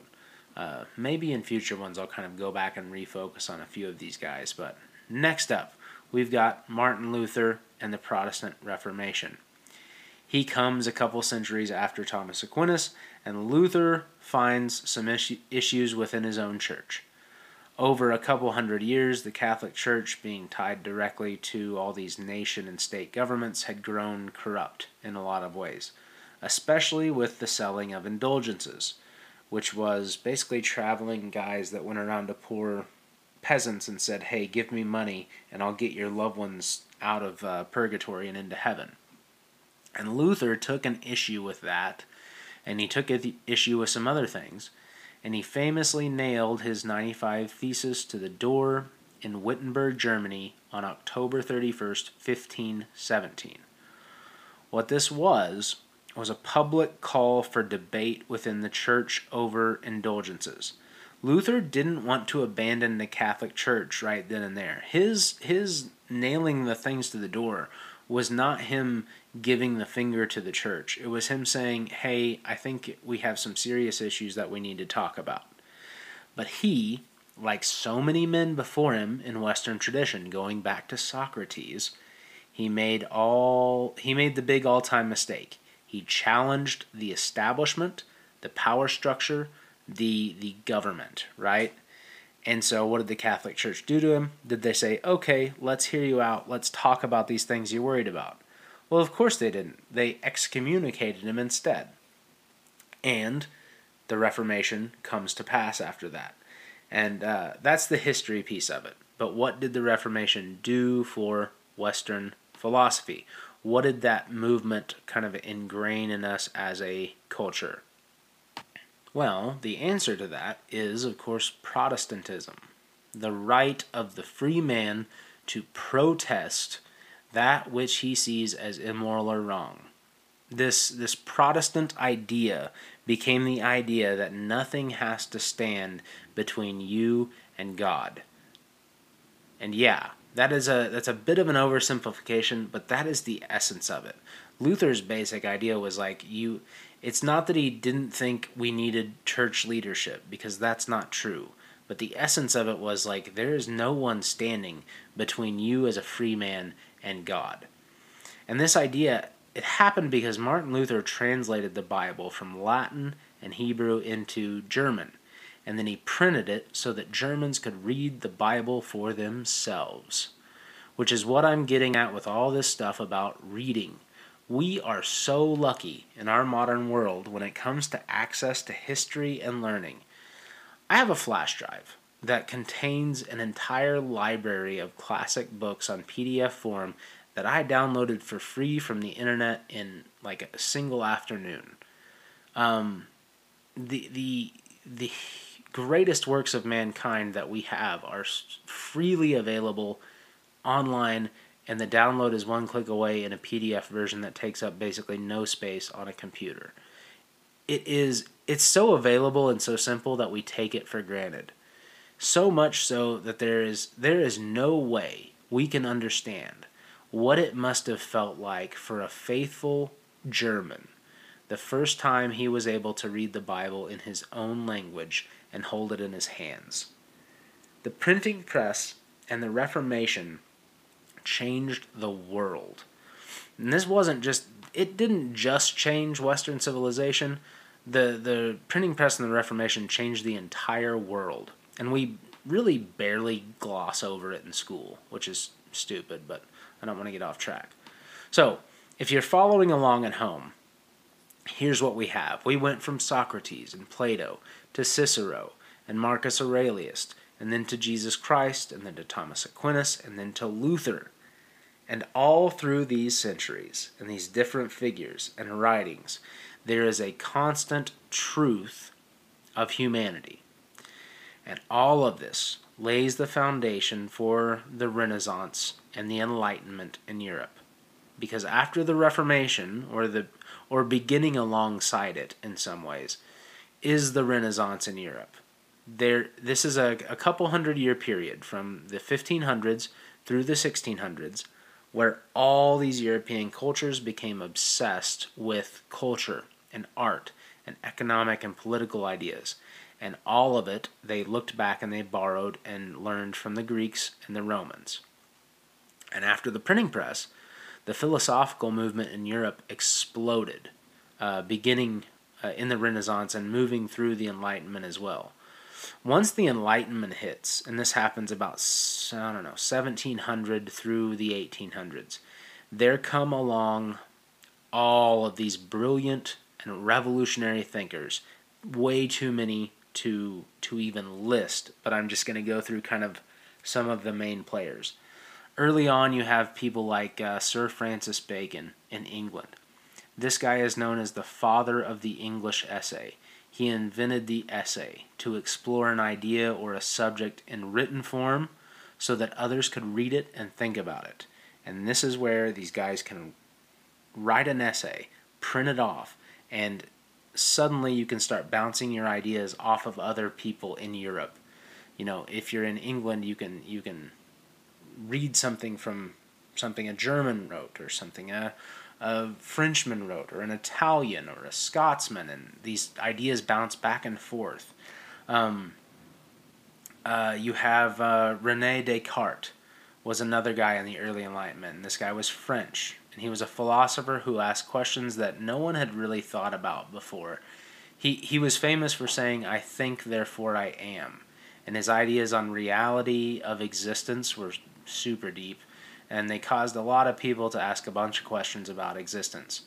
Uh, maybe in future ones I'll kind of go back and refocus on a few of these guys. But next up, we've got Martin Luther and the Protestant Reformation. He comes a couple centuries after Thomas Aquinas, and Luther finds some issues within his own church over a couple hundred years, the Catholic Church, being tied directly to all these nation and state governments, had grown corrupt in a lot of ways, especially with the selling of indulgences, which was basically traveling guys that went around to poor peasants and said, Hey, give me money and I'll get your loved ones out of uh, purgatory and into heaven. And Luther took an issue with that, and he took an issue with some other things and he famously nailed his 95 Thesis to the door in Wittenberg, Germany on October 31st, 1517. What this was was a public call for debate within the church over indulgences. Luther didn't want to abandon the Catholic Church right then and there. His his nailing the things to the door was not him giving the finger to the church. It was him saying, hey, I think we have some serious issues that we need to talk about. But he, like so many men before him in Western tradition, going back to Socrates, he made all he made the big all-time mistake. He challenged the establishment, the power structure, the the government, right? And so, what did the Catholic Church do to him? Did they say, okay, let's hear you out, let's talk about these things you're worried about? Well, of course they didn't. They excommunicated him instead. And the Reformation comes to pass after that. And uh, that's the history piece of it. But what did the Reformation do for Western philosophy? What did that movement kind of ingrain in us as a culture? Well, the answer to that is, of course, Protestantism. The right of the free man to protest that which he sees as immoral or wrong. This, this Protestant idea became the idea that nothing has to stand between you and God. And yeah, that is a that's a bit of an oversimplification, but that is the essence of it. Luther's basic idea was like you it's not that he didn't think we needed church leadership because that's not true. But the essence of it was like there is no one standing between you as a free man and God. And this idea it happened because Martin Luther translated the Bible from Latin and Hebrew into German. And then he printed it so that Germans could read the Bible for themselves. Which is what I'm getting at with all this stuff about reading. We are so lucky in our modern world when it comes to access to history and learning. I have a flash drive that contains an entire library of classic books on PDF form that I downloaded for free from the internet in like a single afternoon. Um, the the the greatest works of mankind that we have are freely available online, and the download is one click away in a PDF version that takes up basically no space on a computer. It is it's so available and so simple that we take it for granted. So much so that there is there is no way we can understand what it must have felt like for a faithful German the first time he was able to read the Bible in his own language and hold it in his hands. The printing press and the Reformation changed the world. And this wasn't just it didn't just change western civilization. The the printing press and the Reformation changed the entire world. And we really barely gloss over it in school, which is stupid, but I don't want to get off track. So, if you're following along at home, here's what we have. We went from Socrates and Plato to Cicero and Marcus Aurelius, and then to Jesus Christ, and then to Thomas Aquinas, and then to Luther. And all through these centuries and these different figures and writings, there is a constant truth of humanity. And all of this lays the foundation for the Renaissance and the Enlightenment in Europe. Because after the Reformation, or the or beginning alongside it in some ways, is the Renaissance in Europe. There, this is a, a couple hundred year period from the 1500s through the 1600s where all these European cultures became obsessed with culture and art and economic and political ideas. And all of it, they looked back and they borrowed and learned from the Greeks and the Romans. And after the printing press, the philosophical movement in Europe exploded, uh, beginning uh, in the Renaissance and moving through the Enlightenment as well. Once the Enlightenment hits, and this happens about, I don't know, 1700 through the 1800s, there come along all of these brilliant and revolutionary thinkers. Way too many to to even list, but I'm just going to go through kind of some of the main players early on, you have people like uh, Sir Francis Bacon in England. This guy is known as the father of the English essay. He invented the essay to explore an idea or a subject in written form so that others could read it and think about it. And this is where these guys can write an essay, print it off, and suddenly you can start bouncing your ideas off of other people in Europe. You know, if you're in England, you can you can read something from something a German wrote or something a, a Frenchman wrote or an Italian or a Scotsman, and these ideas bounce back and forth. Um, uh, you have uh, Rene Descartes was another guy in the early Enlightenment. And this guy was French, and he was a philosopher who asked questions that no one had really thought about before. He he was famous for saying, "I think, therefore I am," and his ideas on reality of existence were super deep, and they caused a lot of people to ask a bunch of questions about existence.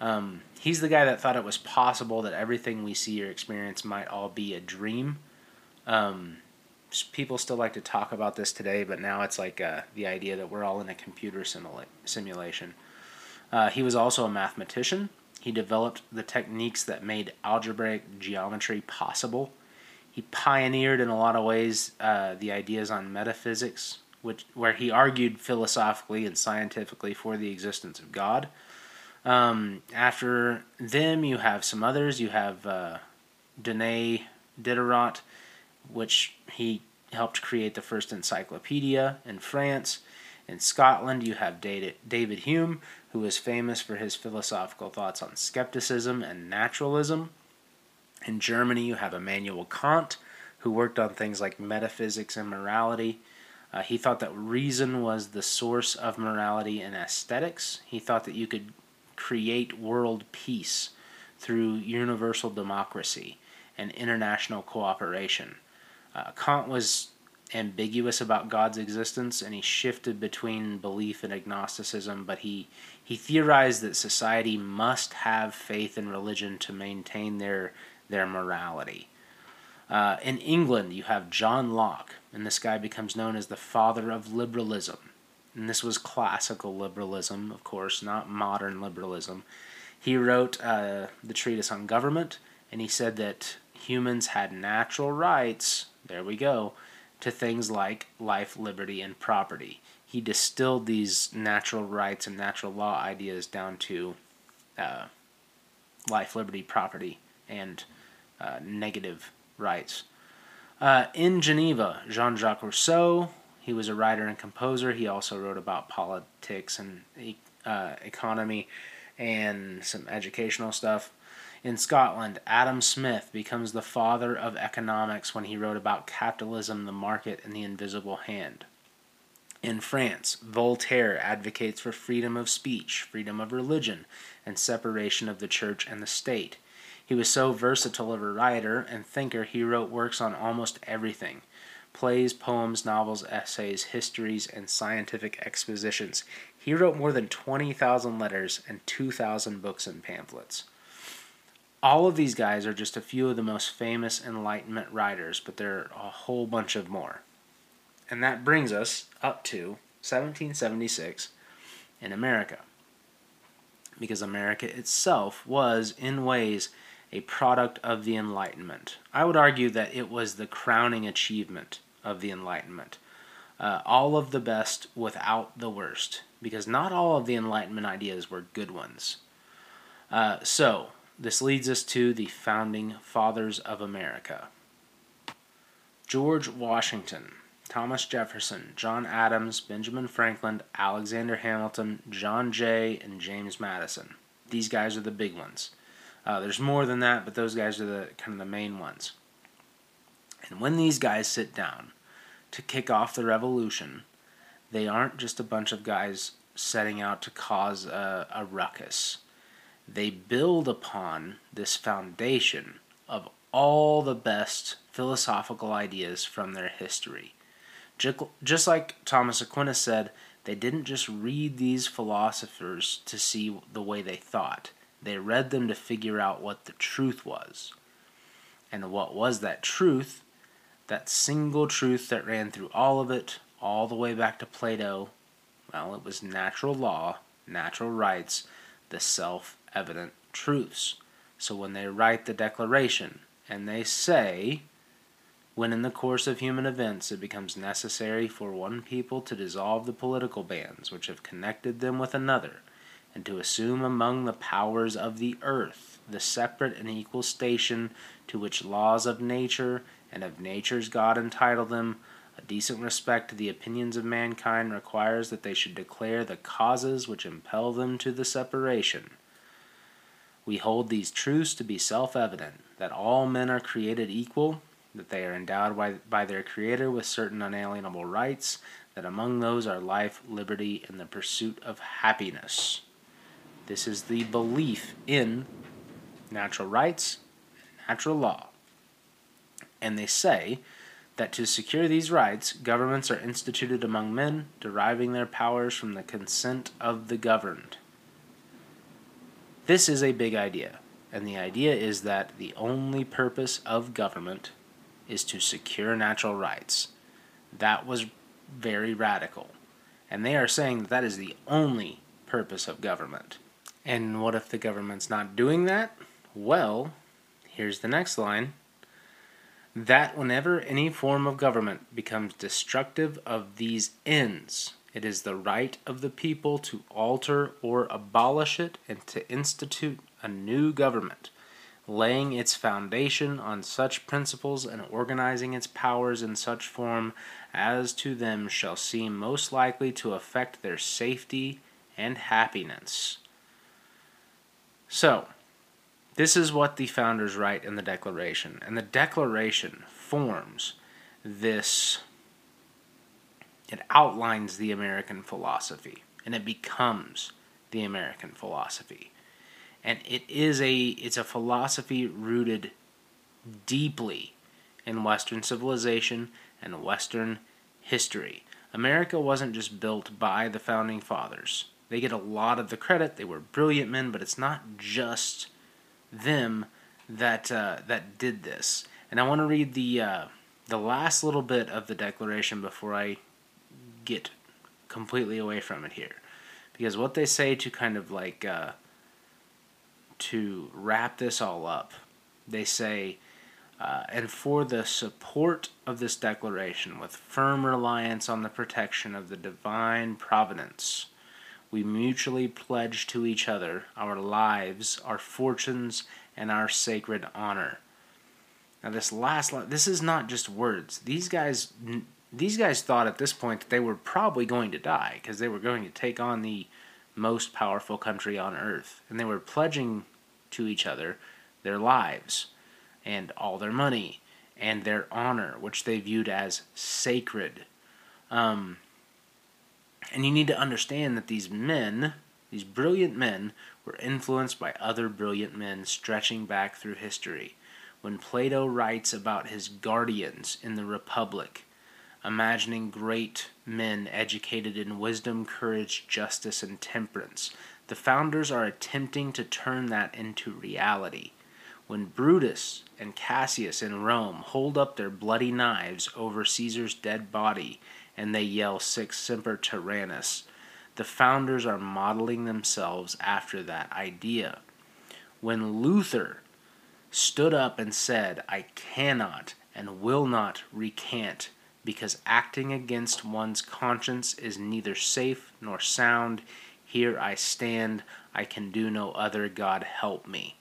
Um, he's the guy that thought it was possible that everything we see or experience might all be a dream. Um, people still like to talk about this today, but now it's like uh, the idea that we're all in a computer simula- simulation. Uh, he was also a mathematician. He developed the techniques that made algebraic geometry possible. He pioneered, in a lot of ways, uh, the ideas on metaphysics, which where he argued philosophically and scientifically for the existence of God. Um, after them, you have some others. You have uh, Denis Diderot, which he helped create the first encyclopedia in France. In Scotland, you have David Hume, who is famous for his philosophical thoughts on skepticism and naturalism. In Germany, you have Immanuel Kant, who worked on things like metaphysics and morality. Uh, he thought that reason was the source of morality and aesthetics. He thought that you could create world peace through universal democracy and international cooperation. Uh, Kant was ambiguous about God's existence and he shifted between belief and agnosticism, but he, he theorized that society must have faith in religion to maintain their, their morality. Uh, in England, you have John Locke, and this guy becomes known as the father of liberalism. And this was classical liberalism, of course, not modern liberalism. He wrote uh, the treatise on government, and he said that humans had natural rights, there we go, to things like life, liberty, and property. He distilled these natural rights and natural law ideas down to uh, life, liberty, property, and uh, negative rights. Uh, in Geneva, Jean Jacques Rousseau, he was a writer and composer. He also wrote about politics and uh, economy and some educational stuff. In Scotland, Adam Smith becomes the father of economics when he wrote about capitalism, the market, and the invisible hand. In France, Voltaire advocates for freedom of speech, freedom of religion, and separation of the church and the state. He was so versatile of a writer and thinker, he wrote works on almost everything plays, poems, novels, essays, histories, and scientific expositions. He wrote more than 20,000 letters and 2,000 books and pamphlets. All of these guys are just a few of the most famous Enlightenment writers, but there are a whole bunch of more. And that brings us up to 1776 in America. Because America itself was, in ways, a product of the Enlightenment. I would argue that it was the crowning achievement of the Enlightenment. Uh, all of the best without the worst, because not all of the Enlightenment ideas were good ones. Uh, so, this leads us to the founding fathers of America George Washington, Thomas Jefferson, John Adams, Benjamin Franklin, Alexander Hamilton, John Jay, and James Madison. These guys are the big ones. Uh, there's more than that, but those guys are the kind of the main ones. And when these guys sit down to kick off the revolution, they aren't just a bunch of guys setting out to cause a, a ruckus. They build upon this foundation of all the best philosophical ideas from their history. Just like Thomas Aquinas said, they didn't just read these philosophers to see the way they thought they read them to figure out what the truth was. And what was that truth? That single truth that ran through all of it, all the way back to Plato. Well, it was natural law, natural rights, the self evident truths. So when they write the Declaration and they say, when in the course of human events it becomes necessary for one people to dissolve the political bands which have connected them with another, and to assume among the powers of the earth the separate and equal station to which laws of nature and of nature's God entitle them, a decent respect to the opinions of mankind requires that they should declare the causes which impel them to the separation. We hold these truths to be self evident that all men are created equal, that they are endowed by, by their Creator with certain unalienable rights, that among those are life, liberty, and the pursuit of happiness. This is the belief in natural rights, natural law. And they say that to secure these rights, governments are instituted among men, deriving their powers from the consent of the governed. This is a big idea, and the idea is that the only purpose of government is to secure natural rights. That was very radical. And they are saying that that is the only purpose of government. And what if the government's not doing that? Well, here's the next line that whenever any form of government becomes destructive of these ends, it is the right of the people to alter or abolish it and to institute a new government laying its foundation on such principles and organizing its powers in such form as to them shall seem most likely to affect their safety and happiness. So, this is what the founders write in the Declaration, and the Declaration forms this, it outlines the American philosophy, and it becomes the American philosophy and it is a it's a philosophy rooted deeply in Western civilization and Western history. America wasn't just built by the founding fathers. They get a lot of the credit. They were brilliant men, but it's not just them that uh, that did this. And I want to read the uh, the last little bit of the Declaration before I get completely away from it here, because what they say to kind of like uh, to wrap this all up, they say, uh, and for the support of this declaration, with firm reliance on the protection of the divine providence, we mutually pledge to each other our lives, our fortunes, and our sacred honor. Now, this last line, this is not just words. These guys, these guys thought at this point that they were probably going to die because they were going to take on the most powerful country on earth, and they were pledging to each other their lives and all their money and their honor, which they viewed as sacred. Um, and you need to understand that these men, these brilliant men, were influenced by other brilliant men stretching back through history. When Plato writes about his guardians in the Republic, imagining great men educated in wisdom, courage, justice, and temperance, the founders are attempting to turn that into reality. When Brutus and Cassius in Rome hold up their bloody knives over Caesar's dead body and they yell Sic Semper Tyrannis, the founders are modeling themselves after that idea. When Luther stood up and said, I cannot and will not recant because acting against one's conscience is neither safe nor sound, here I stand, I can do no other, God help me.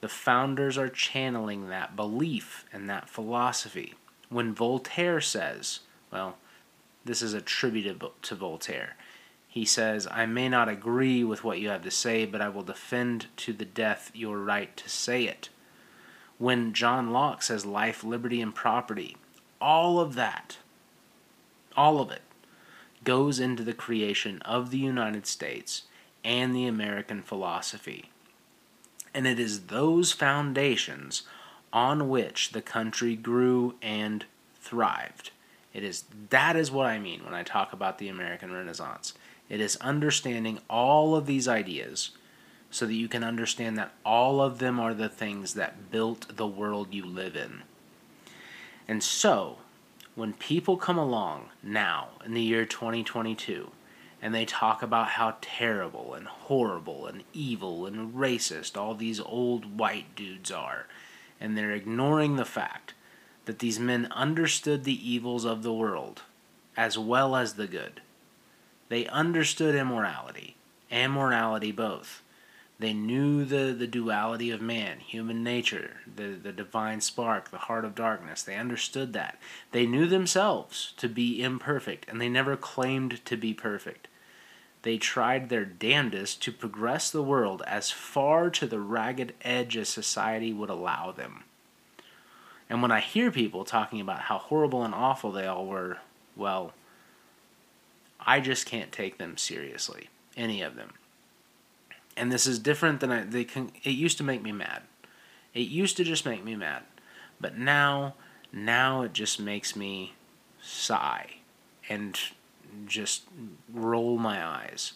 The founders are channeling that belief and that philosophy. When Voltaire says, well, this is attributed to Voltaire. He says, I may not agree with what you have to say, but I will defend to the death your right to say it. When John Locke says life, liberty, and property, all of that, all of it, goes into the creation of the United States and the American philosophy. And it is those foundations on which the country grew and thrived. It is that is what I mean when I talk about the American Renaissance. It is understanding all of these ideas so that you can understand that all of them are the things that built the world you live in. And so, when people come along now in the year 2022 and they talk about how terrible and horrible and evil and racist all these old white dudes are, and they're ignoring the fact that these men understood the evils of the world as well as the good. They understood immorality and morality both. They knew the, the duality of man, human nature, the, the divine spark, the heart of darkness. They understood that. They knew themselves to be imperfect, and they never claimed to be perfect. They tried their damnedest to progress the world as far to the ragged edge as society would allow them. And when I hear people talking about how horrible and awful they all were, well, I just can't take them seriously. Any of them and this is different than I. They can. It used to make me mad. It used to just make me mad, but now, now it just makes me sigh and just roll my eyes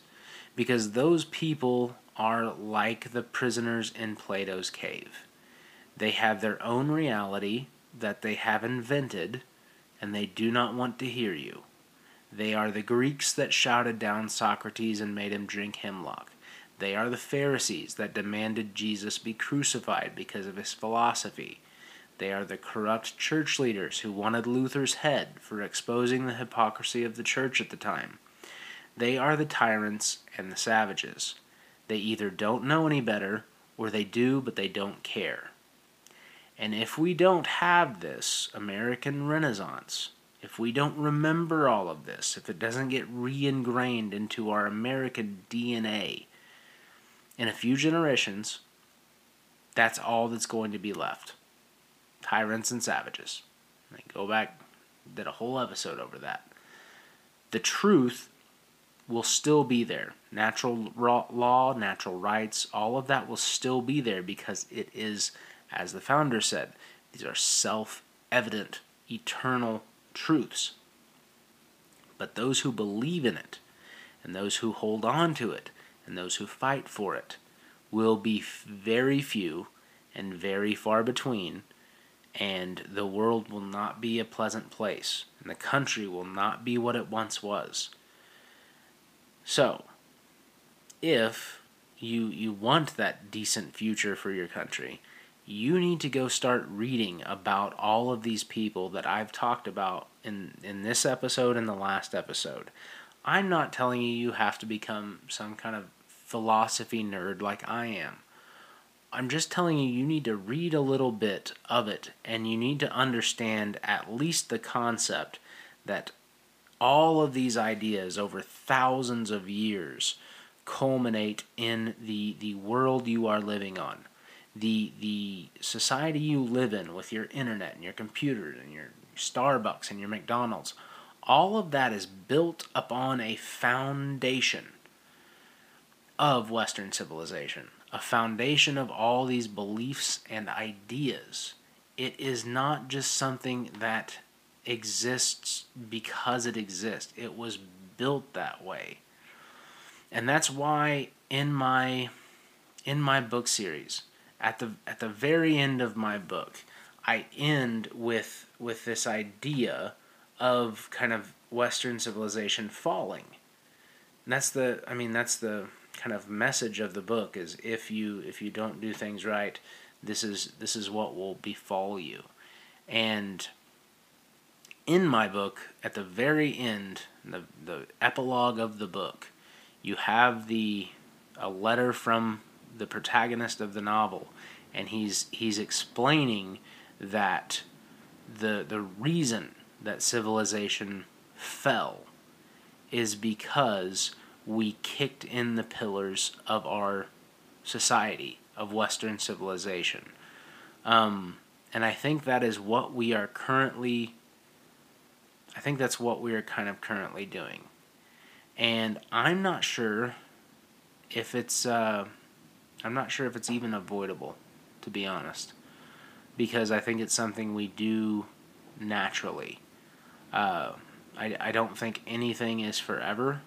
because those people are like the prisoners in Plato's cave. They have their own reality that they have invented, and they do not want to hear you. They are the Greeks that shouted down Socrates and made him drink hemlock. They are the Pharisees that demanded Jesus be crucified because of his philosophy. They are the corrupt church leaders who wanted Luther's head for exposing the hypocrisy of the church at the time. They are the tyrants and the savages. They either don't know any better or they do, but they don't care. And if we don't have this American Renaissance, if we don't remember all of this, if it doesn't get re ingrained into our American DNA, in a few generations, that's all that's going to be left. Tyrants and savages. I go back, did a whole episode over that. The truth will still be there. Natural law, natural rights, all of that will still be there because it is, as the founder said, these are self evident, eternal truths. But those who believe in it, and those who hold on to it, and those who fight for it will be very few and very far between, and the world will not be a pleasant place, and the country will not be what it once was. So, if you you want that decent future for your country, you need to go start reading about all of these people that I've talked about in in this episode and the last episode. I'm not telling you you have to become some kind of philosophy nerd like I am. I'm just telling you you need to read a little bit of it and you need to understand at least the concept that all of these ideas over thousands of years culminate in the the world you are living on the the society you live in with your internet and your computers and your Starbucks and your McDonald's all of that is built upon a foundation of western civilization a foundation of all these beliefs and ideas it is not just something that exists because it exists. It was built that way. And that's why in my in my book series, at the at the very end of my book, I end with with this idea of kind of Western civilization falling. And that's the I mean that's the kind of message of the book is if you if you don't do things right, this is this is what will befall you. And in my book, at the very end, the, the epilogue of the book, you have the a letter from the protagonist of the novel, and he's he's explaining that the the reason that civilization fell is because we kicked in the pillars of our society of Western civilization, um, and I think that is what we are currently I think that's what we're kind of currently doing. And I'm not sure if it's uh, I'm not sure if it's even avoidable, to be honest, because I think it's something we do naturally. Uh, I, I don't think anything is forever,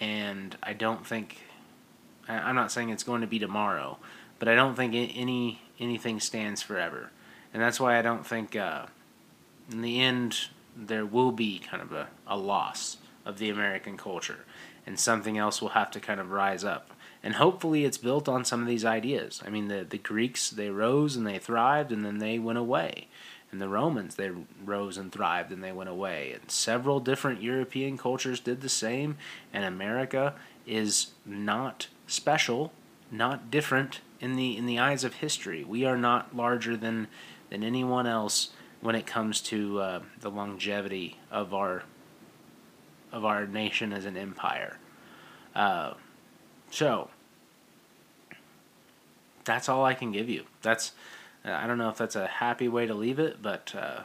and I don't think I'm not saying it's going to be tomorrow, but I don't think any anything stands forever, and that's why I don't think uh, in the end there will be kind of a, a loss of the American culture, and something else will have to kind of rise up. And hopefully, it's built on some of these ideas. I mean, the, the Greeks, they rose and they thrived, and then they went away. And the Romans, they rose and thrived and they went away. And several different European cultures did the same. And America is not special, not different in the in the eyes of history. We are not larger than than anyone else when it comes to uh, the longevity of our of our nation as an empire. Uh, so that's all I can give you. That's I don't know if that's a happy way to leave it, but uh,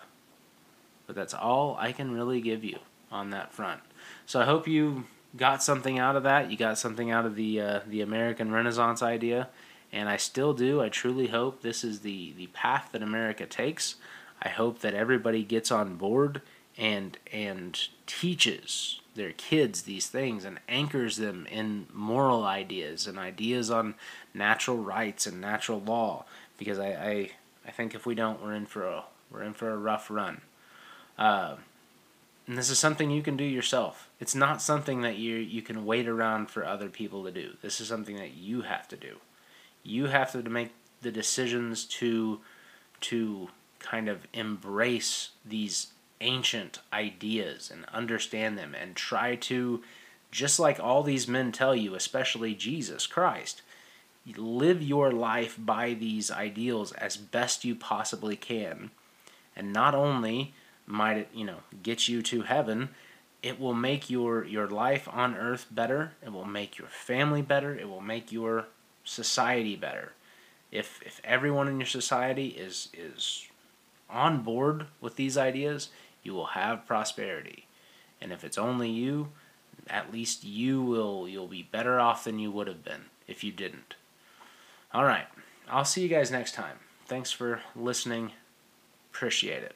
but that's all I can really give you on that front. So I hope you got something out of that. You got something out of the uh, the American Renaissance idea, and I still do. I truly hope this is the the path that America takes. I hope that everybody gets on board and and teaches their kids these things and anchors them in moral ideas and ideas on natural rights and natural law because I, I, I think if we don't we're in for a we're in for a rough run. Uh, and this is something you can do yourself. It's not something that you you can wait around for other people to do. This is something that you have to do. You have to make the decisions to to kind of embrace these ancient ideas and understand them and try to just like all these men tell you especially Jesus Christ live your life by these ideals as best you possibly can. And not only might it, you know, get you to heaven, it will make your your life on earth better. It will make your family better. It will make your society better. If if everyone in your society is is on board with these ideas, you will have prosperity. And if it's only you, at least you will you'll be better off than you would have been if you didn't. All right. I'll see you guys next time. Thanks for listening. Appreciate it.